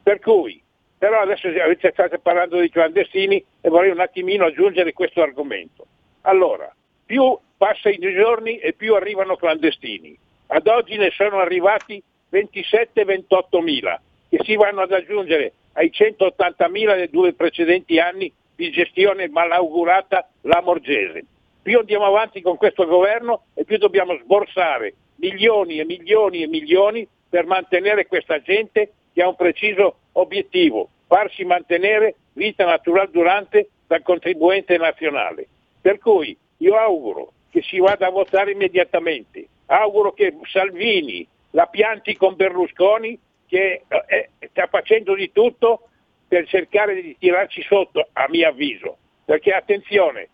Per cui, però adesso state parlando di clandestini e vorrei un attimino aggiungere questo argomento. Allora, più passano i giorni e più arrivano clandestini. Ad oggi ne sono arrivati 27-28 mila, che si vanno ad aggiungere ai 180 mila dei due precedenti anni di gestione malaugurata Lamorgese. Più andiamo avanti con questo governo e più dobbiamo sborsare milioni e milioni e milioni per mantenere questa gente che ha un preciso obiettivo, farsi mantenere vita naturale durante dal contribuente nazionale. Per cui io auguro che si vada a votare immediatamente, auguro che Salvini la pianti con Berlusconi che eh, sta facendo di tutto per cercare di tirarci sotto, a mio avviso. Perché attenzione,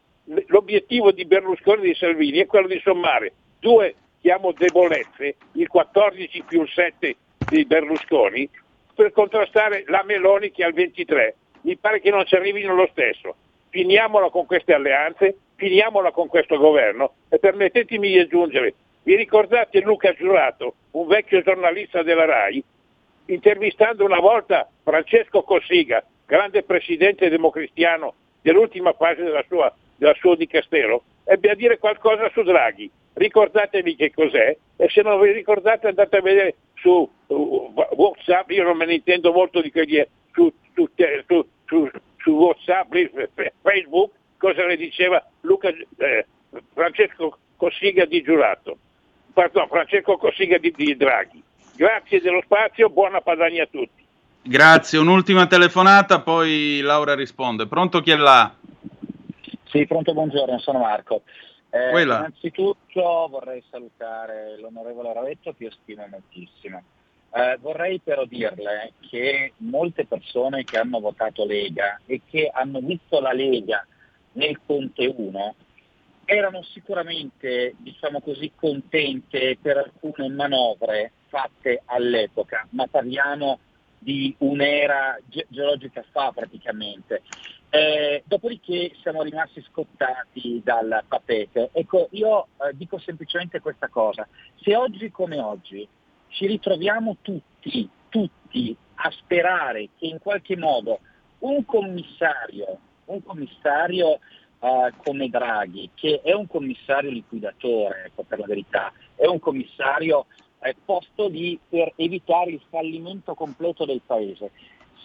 l'obiettivo di Berlusconi e di Salvini è quello di sommare due chiamo debolezze, il 14 più il 7 di Berlusconi, per contrastare la Meloni che ha il 23. Mi pare che non ci arrivino lo stesso. Finiamola con queste alleanze, finiamola con questo governo e permettetemi di aggiungere, vi ricordate Luca Giurato, un vecchio giornalista della RAI, intervistando una volta Francesco Cossiga, grande presidente democristiano dell'ultima fase della sua, della sua dicastero, ebbe a dire qualcosa su Draghi ricordatevi che cos'è e se non vi ricordate andate a vedere su uh, Whatsapp, io non me ne intendo molto di quelli su, su, su, su Whatsapp, Facebook, cosa ne diceva Luca, eh, Francesco Cossiga di Giurato, pardon, Francesco Cossiga di, di Draghi. Grazie dello spazio, buona Padania a tutti. Grazie, un'ultima telefonata, poi Laura risponde. Pronto chi è là? Sì, pronto, buongiorno, sono Marco. Eh, innanzitutto vorrei salutare l'onorevole Ravetto che io stimo moltissimo. Eh, vorrei però dirle che molte persone che hanno votato Lega e che hanno visto la Lega nel Conte 1 erano sicuramente, diciamo così, contente per alcune manovre fatte all'epoca, ma parliamo di un'era ge- geologica fa praticamente. Eh, dopodiché siamo rimasti scottati dal tappeto. Ecco, io eh, dico semplicemente questa cosa. Se oggi come oggi ci ritroviamo tutti, tutti a sperare che in qualche modo un commissario, un commissario uh, come Draghi, che è un commissario liquidatore, ecco, per la verità, è un commissario eh, posto lì per evitare il fallimento completo del Paese.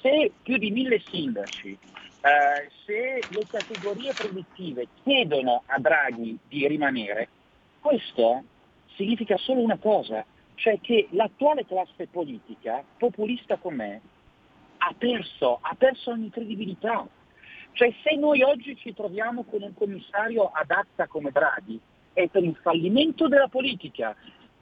Se più di mille sindaci, eh, se le categorie produttive chiedono a Draghi di rimanere, questo significa solo una cosa, cioè che l'attuale classe politica, populista com'è, ha perso, ha perso ogni credibilità. Cioè se noi oggi ci troviamo con un commissario adatta come Draghi, è per il fallimento della politica.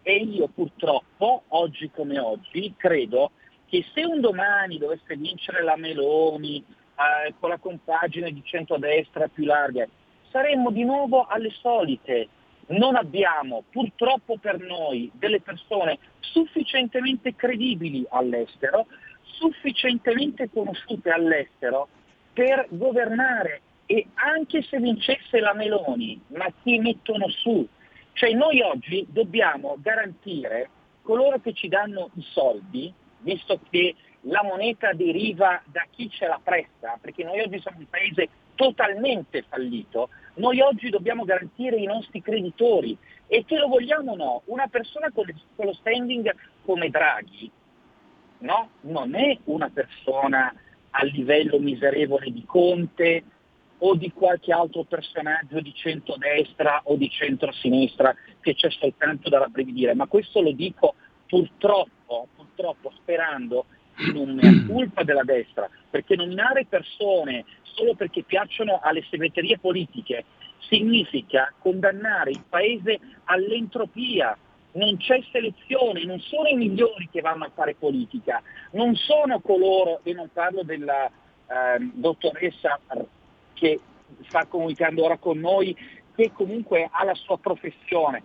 E io purtroppo, oggi come oggi, credo che se un domani dovesse vincere la Meloni eh, con la compagine di centrodestra più larga, saremmo di nuovo alle solite. Non abbiamo purtroppo per noi delle persone sufficientemente credibili all'estero, sufficientemente conosciute all'estero per governare e anche se vincesse la Meloni, ma chi mettono su? Cioè noi oggi dobbiamo garantire coloro che ci danno i soldi, visto che la moneta deriva da chi ce la presta, perché noi oggi siamo un paese totalmente fallito, noi oggi dobbiamo garantire i nostri creditori e che lo vogliamo o no, una persona con lo standing come Draghi no? non è una persona a livello miserevole di Conte o di qualche altro personaggio di centrodestra o di centrosinistra che c'è soltanto da rabbrividire, ma questo lo dico purtroppo, purtroppo sperando in un mea culpa della destra, perché nominare persone solo perché piacciono alle segreterie politiche significa condannare il paese all'entropia, non c'è selezione, non sono i migliori che vanno a fare politica, non sono coloro, e non parlo della eh, dottoressa che sta comunicando ora con noi, che comunque ha la sua professione,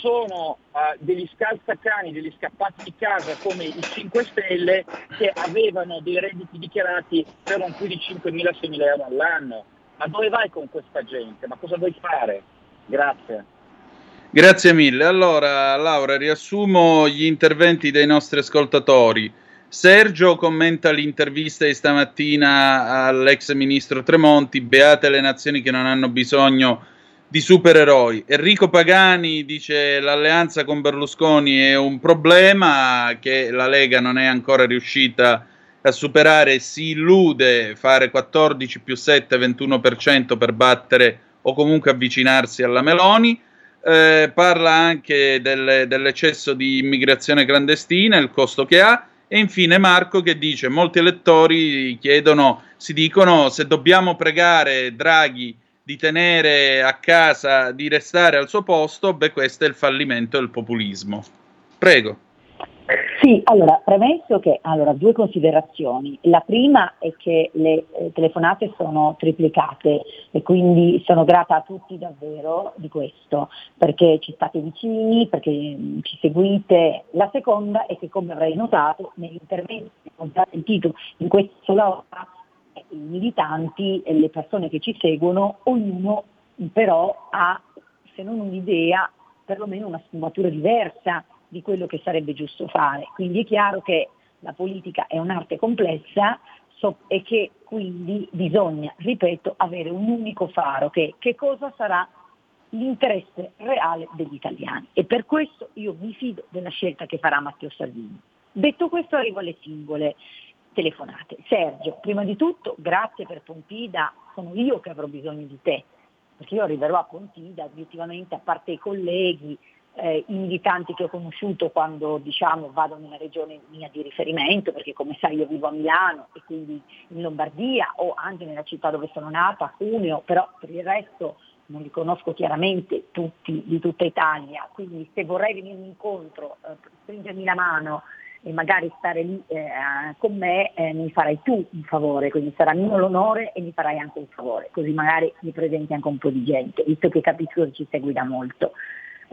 sono uh, degli scalzacani, degli scappati di casa come i 5 Stelle che avevano dei redditi dichiarati per non più di 5.000-6.000 euro all'anno. Ma dove vai con questa gente? Ma cosa vuoi fare? Grazie. Grazie mille. Allora, Laura, riassumo gli interventi dei nostri ascoltatori. Sergio commenta l'intervista di stamattina all'ex ministro Tremonti, beate le nazioni che non hanno bisogno di supereroi. Enrico Pagani dice l'alleanza con Berlusconi è un problema che la Lega non è ancora riuscita a superare, si illude fare 14 più 7, 21% per battere o comunque avvicinarsi alla Meloni. Eh, parla anche del, dell'eccesso di immigrazione clandestina, il costo che ha, e infine Marco che dice molti elettori chiedono, si dicono se dobbiamo pregare Draghi di tenere a casa, di restare al suo posto, beh questo è il fallimento del populismo. Prego. Sì, allora, premesso che, allora, due considerazioni. La prima è che le eh, telefonate sono triplicate e quindi sono grata a tutti davvero di questo, perché ci state vicini, perché mh, ci seguite. La seconda è che, come avrei notato, negli interventi che ho già sentito in questa sola ora, i militanti e le persone che ci seguono, ognuno però ha, se non un'idea, perlomeno una sfumatura diversa di quello che sarebbe giusto fare. Quindi è chiaro che la politica è un'arte complessa e che quindi bisogna, ripeto, avere un unico faro che, che cosa sarà l'interesse reale degli italiani. E per questo io mi fido della scelta che farà Matteo Salvini. Detto questo arrivo alle singole telefonate. Sergio, prima di tutto grazie per Pontida, sono io che avrò bisogno di te, perché io arriverò a Pontida obiettivamente a parte i colleghi, eh, i militanti che ho conosciuto quando diciamo, vado nella regione mia di riferimento, perché come sai io vivo a Milano e quindi in Lombardia o anche nella città dove sono nata, Cuneo, però per il resto non li conosco chiaramente tutti di tutta Italia, quindi se vorrei venire incontro, eh, stringermi la mano e magari stare lì eh, con me, eh, mi farai tu un favore, quindi sarà mio l'onore e mi farai anche un favore, così magari mi presenti anche un po' di gente, visto che capisco che ci segui da molto.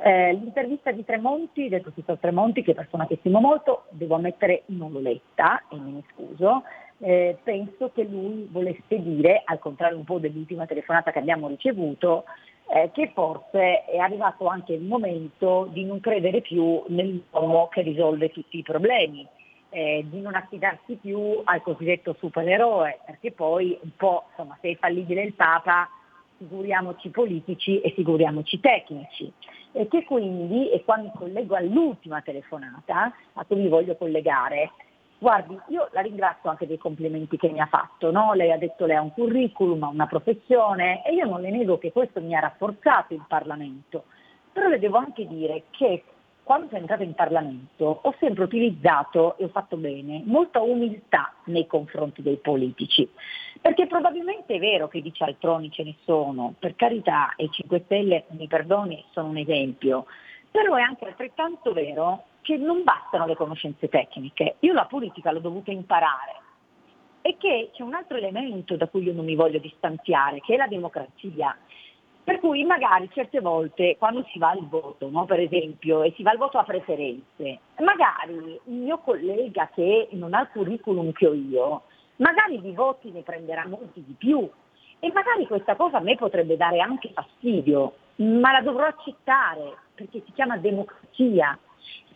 Eh, l'intervista di Tremonti, del professor Tremonti, che è persona che stimo molto, devo ammettere non l'ho letta e me ne scuso, eh, penso che lui volesse dire, al contrario un po' dell'ultima telefonata che abbiamo ricevuto, eh, che forse è arrivato anche il momento di non credere più nell'uomo che risolve tutti i problemi. eh, di non affidarsi più al cosiddetto supereroe, perché poi un po', insomma, se è fallibile il Papa, figuriamoci politici e figuriamoci tecnici. E che quindi, e qua mi collego all'ultima telefonata a cui mi voglio collegare, Guardi, io la ringrazio anche dei complimenti che mi ha fatto, no? lei ha detto lei ha un curriculum, ha una professione e io non le nego che questo mi ha rafforzato il Parlamento, però le devo anche dire che quando sono entrata in Parlamento ho sempre utilizzato, e ho fatto bene, molta umiltà nei confronti dei politici, perché probabilmente è vero che di cialtroni ce ne sono, per carità, e i 5 Stelle, mi perdoni, sono un esempio, però è anche altrettanto vero che non bastano le conoscenze tecniche. Io la politica l'ho dovuta imparare e che c'è un altro elemento da cui io non mi voglio distanziare, che è la democrazia. Per cui magari certe volte quando si va al voto, no, per esempio, e si va al voto a preferenze, magari il mio collega che non ha il curriculum che ho io, magari di voti ne prenderà molti di più e magari questa cosa a me potrebbe dare anche fastidio, ma la dovrò accettare perché si chiama democrazia.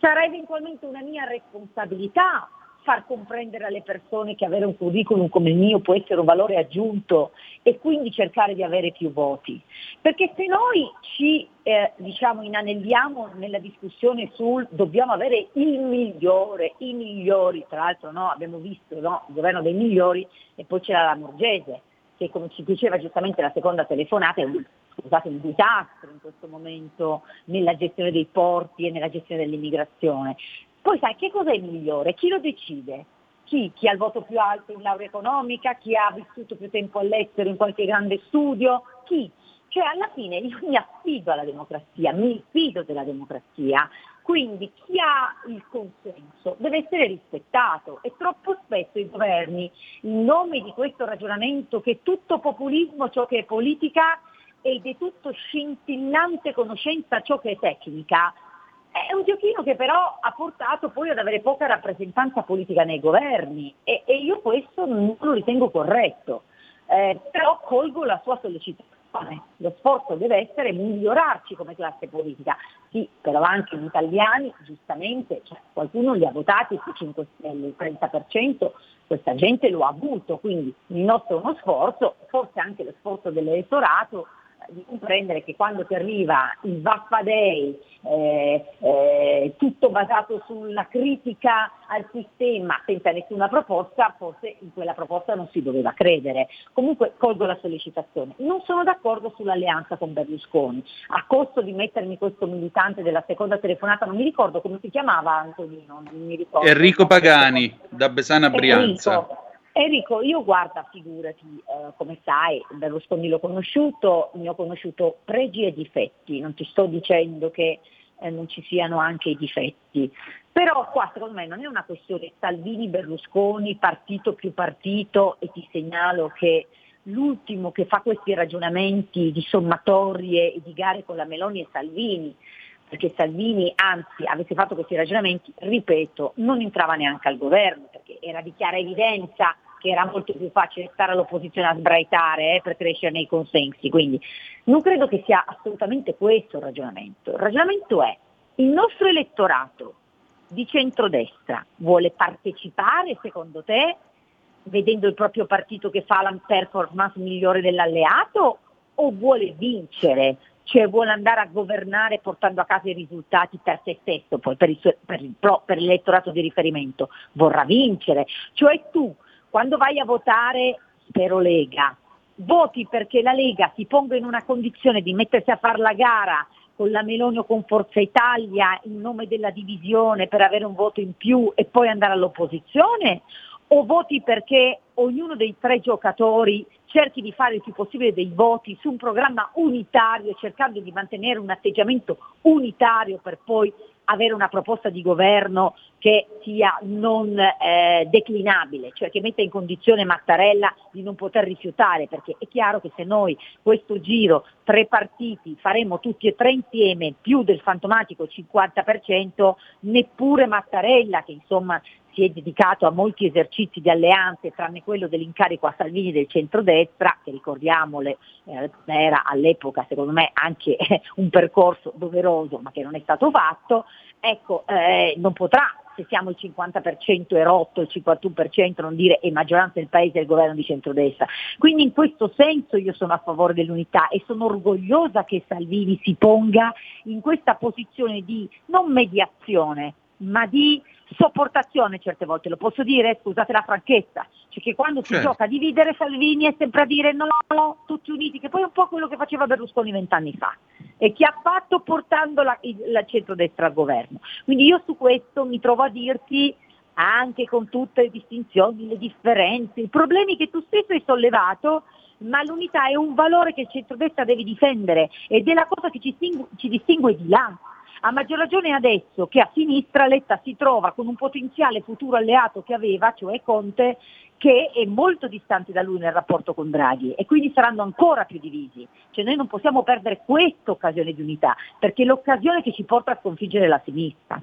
Sarà eventualmente una mia responsabilità far comprendere alle persone che avere un curriculum come il mio può essere un valore aggiunto e quindi cercare di avere più voti. Perché se noi ci eh, diciamo, inanelliamo nella discussione sul dobbiamo avere il migliore, i migliori, tra l'altro no, abbiamo visto no, il governo dei migliori e poi c'era la Morgese, che come ci diceva giustamente la seconda telefonata è un, scusate, un disastro in questo momento nella gestione dei porti e nella gestione dell'immigrazione. Poi sai che cosa è migliore? Chi lo decide? Chi? Chi ha il voto più alto in laurea economica? Chi ha vissuto più tempo all'estero in qualche grande studio? Chi? Cioè alla fine io mi affido alla democrazia, mi fido della democrazia, quindi chi ha il consenso deve essere rispettato e troppo spesso i governi, in nome di questo ragionamento che tutto populismo ciò che è politica ed è tutto scintillante conoscenza ciò che è tecnica, è un giochino che però ha portato poi ad avere poca rappresentanza politica nei governi e, e io questo non lo ritengo corretto, eh, però colgo la sua sollecitazione. Lo sforzo deve essere migliorarci come classe politica. Sì, però anche gli italiani, giustamente, cioè, qualcuno li ha votati su 5 Stelle, il 30%, questa gente lo ha avuto, quindi il nostro è uno sforzo, forse anche lo sforzo dell'elettorato di comprendere che quando ti arriva il Vaffa Day, eh, eh, tutto basato sulla critica al sistema senza nessuna proposta, forse in quella proposta non si doveva credere. Comunque colgo la sollecitazione. Non sono d'accordo sull'alleanza con Berlusconi. A costo di mettermi questo militante della seconda telefonata, non mi ricordo come si chiamava Antonino, Enrico Pagani, da Besana Brianza. Enrico. Enrico, io guarda, figurati, eh, come sai, Berlusconi l'ho conosciuto, ne ho conosciuto pregi e difetti, non ti sto dicendo che eh, non ci siano anche i difetti, però qua secondo me non è una questione Salvini-Berlusconi, partito più partito e ti segnalo che l'ultimo che fa questi ragionamenti di sommatorie e di gare con la Meloni è Salvini, perché Salvini anzi avesse fatto questi ragionamenti, ripeto, non entrava neanche al governo, perché era di chiara evidenza che era molto più facile stare all'opposizione a sbraitare eh, per crescere nei consensi. Quindi non credo che sia assolutamente questo il ragionamento. Il ragionamento è il nostro elettorato di centrodestra vuole partecipare secondo te vedendo il proprio partito che fa la performance migliore dell'alleato o vuole vincere cioè vuole andare a governare portando a casa i risultati per se stesso, poi per, suo, per, il, per l'elettorato di riferimento, vorrà vincere. Cioè tu, quando vai a votare, spero Lega, voti perché la Lega si ponga in una condizione di mettersi a fare la gara con la Meloni o con Forza Italia in nome della divisione per avere un voto in più e poi andare all'opposizione? O voti perché ognuno dei tre giocatori cerchi di fare il più possibile dei voti su un programma unitario, cercando di mantenere un atteggiamento unitario per poi avere una proposta di governo che sia non eh, declinabile, cioè che metta in condizione Mattarella di non poter rifiutare, perché è chiaro che se noi questo giro, tre partiti, faremo tutti e tre insieme più del fantomatico 50%, neppure Mattarella, che insomma si è dedicato a molti esercizi di alleanze, tranne quello dell'incarico a Salvini del centrodestra, che ricordiamole eh, era all'epoca secondo me anche un percorso doveroso ma che non è stato fatto, ecco, eh, non potrà se siamo il 50% e rotto, il 51%, non dire è maggioranza del paese e il governo di centrodestra. Quindi in questo senso io sono a favore dell'unità e sono orgogliosa che Salvini si ponga in questa posizione di non mediazione, ma di sopportazione certe volte, lo posso dire, scusate la franchezza, cioè che quando si certo. gioca a dividere Salvini è sempre a dire no, no, tutti uniti, che poi è un po' quello che faceva Berlusconi vent'anni fa e che ha fatto portando la, la centrodestra al governo. Quindi io su questo mi trovo a dirti anche con tutte le distinzioni, le differenze, i problemi che tu stesso hai sollevato, ma l'unità è un valore che il centrodestra deve difendere ed è la cosa che ci, ci distingue di là. A maggior ragione adesso che a sinistra Letta si trova con un potenziale futuro alleato che aveva, cioè Conte, che è molto distante da lui nel rapporto con Draghi e quindi saranno ancora più divisi. Cioè noi non possiamo perdere questa occasione di unità, perché è l'occasione che ci porta a sconfiggere la sinistra.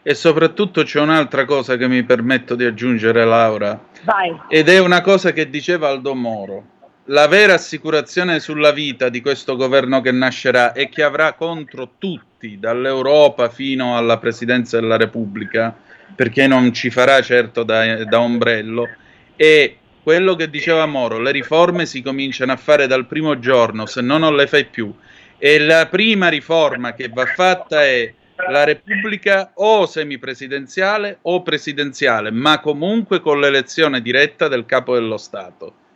E soprattutto c'è un'altra cosa che mi permetto di aggiungere, Laura. Vai. Ed è una cosa che diceva Aldo Moro la vera assicurazione sulla vita di questo governo che nascerà e che avrà contro tutti, dall'Europa fino alla Presidenza della Repubblica, perché non ci farà certo da, da ombrello, è quello che diceva Moro, le riforme si cominciano a fare dal primo giorno, se no non le fai più. E la prima riforma che va fatta è la Repubblica o semipresidenziale o presidenziale, ma comunque con l'elezione diretta del capo dello Stato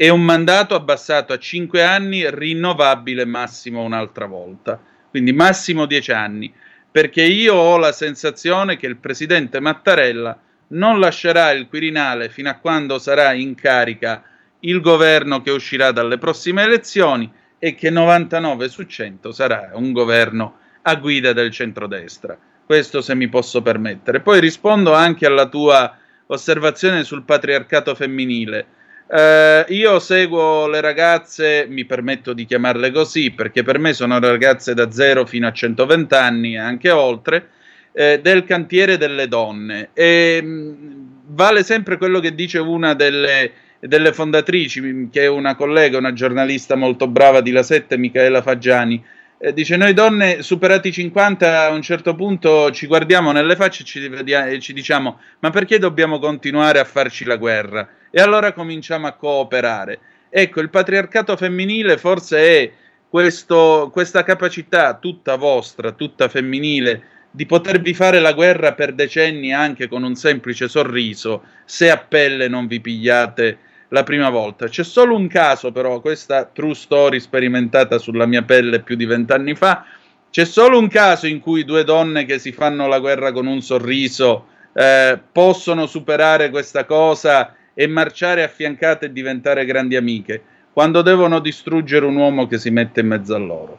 e un mandato abbassato a 5 anni, rinnovabile massimo un'altra volta, quindi massimo 10 anni, perché io ho la sensazione che il presidente Mattarella non lascerà il Quirinale fino a quando sarà in carica il governo che uscirà dalle prossime elezioni e che 99 su 100 sarà un governo a guida del centrodestra. Questo se mi posso permettere. Poi rispondo anche alla tua osservazione sul patriarcato femminile. Eh, io seguo le ragazze, mi permetto di chiamarle così, perché per me sono ragazze da 0 fino a 120 anni e anche oltre, eh, del cantiere delle donne. E mh, mm, vale sempre quello che dice una delle, delle, fondatrici, che è una collega, una giornalista molto brava di La Sette, Michaela Faggiani. Eh, dice: Noi donne superati i 50 a un certo punto ci guardiamo nelle facce e ci, ci diciamo: Ma perché dobbiamo continuare a farci la guerra? e allora cominciamo a cooperare. Ecco, il patriarcato femminile forse è questo, questa capacità tutta vostra, tutta femminile, di potervi fare la guerra per decenni anche con un semplice sorriso, se a pelle non vi pigliate la prima volta. C'è solo un caso però, questa true story sperimentata sulla mia pelle più di vent'anni fa, c'è solo un caso in cui due donne che si fanno la guerra con un sorriso eh, possono superare questa cosa e marciare affiancate e diventare grandi amiche, quando devono distruggere un uomo che si mette in mezzo a loro.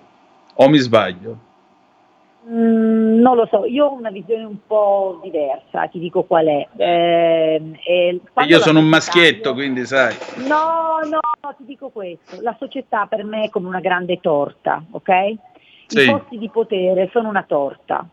O mi sbaglio? Mm, non lo so, io ho una visione un po' diversa, ti dico qual è. Eh, io sono un maschietto, quindi sai. No, no, no, ti dico questo. La società per me è come una grande torta, ok? I posti di potere sono una torta.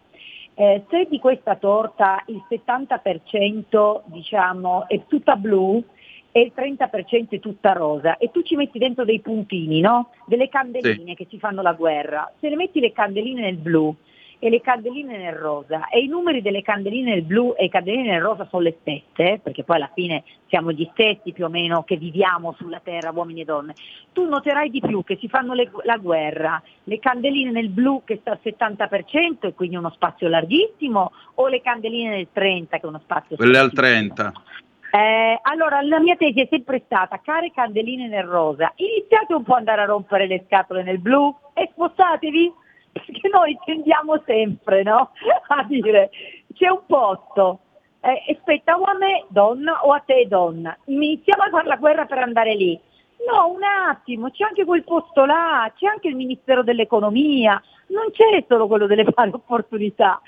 Eh, se di questa torta il 70% diciamo, è tutta blu e il 30% è tutta rosa e tu ci metti dentro dei puntini, no? delle candeline sì. che ci fanno la guerra, se le metti le candeline nel blu e le candeline nel rosa. E i numeri delle candeline nel blu e candeline nel rosa sono le stesse, perché poi alla fine siamo gli stessi più o meno che viviamo sulla terra, uomini e donne, tu noterai di più che si fanno le, la guerra, le candeline nel blu che sta al 70% e quindi uno spazio larghissimo o le candeline nel 30% che è uno spazio Quelle al 30%. Eh, allora, la mia tesi è sempre stata, care candeline nel rosa, iniziate un po' ad andare a rompere le scatole nel blu e spostatevi perché noi tendiamo sempre no? a dire c'è un posto, eh, spetta o a me donna o a te donna, iniziamo a fare la guerra per andare lì. No, un attimo, c'è anche quel posto là, c'è anche il Ministero dell'Economia, non c'è solo quello delle pari opportunità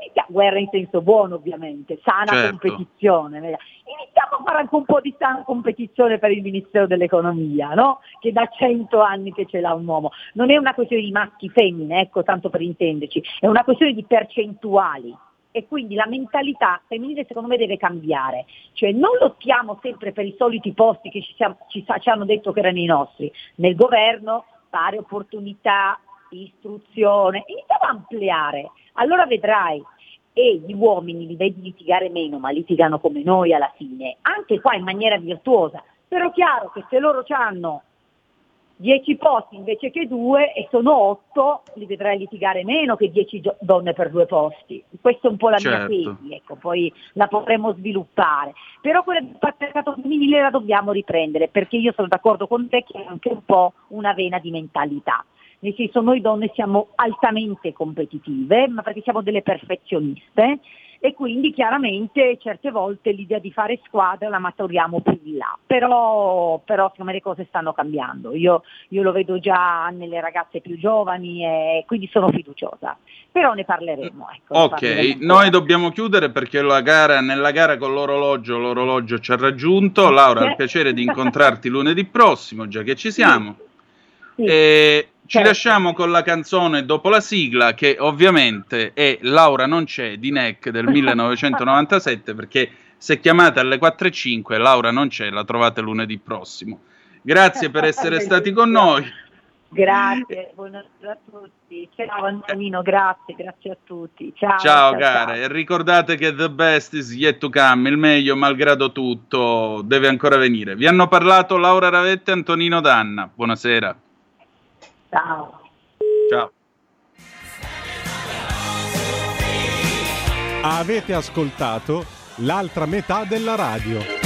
inizia, guerra in senso buono ovviamente, sana certo. competizione, iniziamo a fare anche un po' di sana competizione per il Ministero dell'Economia, no? che da cento anni che ce l'ha un uomo. Non è una questione di maschi femmine, ecco, tanto per intenderci, è una questione di percentuali e quindi la mentalità femminile secondo me deve cambiare, cioè non lottiamo sempre per i soliti posti che ci, siamo, ci, ci hanno detto che erano i nostri, nel governo pari opportunità, istruzione, iniziamo a ampliare, allora vedrai e gli uomini li vedi litigare meno, ma litigano come noi alla fine, anche qua in maniera virtuosa. Però chiaro che se loro hanno 10 posti invece che 2 e sono 8, li vedrai litigare meno che 10 donne per due posti. Questa è un po' la certo. mia tesi, ecco, poi la potremo sviluppare. Però quella del patriarcato femminile la dobbiamo riprendere, perché io sono d'accordo con te che è anche un po' una vena di mentalità nel senso noi donne siamo altamente competitive, ma perché siamo delle perfezioniste e quindi chiaramente certe volte l'idea di fare squadra la maturiamo più in là, però, però secondo me le cose stanno cambiando, io, io, lo vedo già nelle ragazze più giovani e quindi sono fiduciosa, però ne parleremo. Ecco, ok, parleremo noi dobbiamo chiudere perché gara, nella gara con l'orologio, l'orologio ci ha raggiunto, Laura, ha il piacere di incontrarti lunedì prossimo, già che ci siamo. Sì. E ci certo. lasciamo con la canzone dopo la sigla che ovviamente è Laura non c'è di NEC del 1997 perché se chiamate alle 4.05 Laura non c'è, la trovate lunedì prossimo. Grazie per essere stati con noi. Grazie, buonasera a tutti. Ciao Antonino, grazie, grazie a tutti. Ciao, ciao, ciao care, ciao. e ricordate che the best is yet to come, il meglio malgrado tutto deve ancora venire. Vi hanno parlato Laura Ravette e Antonino Danna. Buonasera. Ciao. Ciao. Avete ascoltato l'altra metà della radio.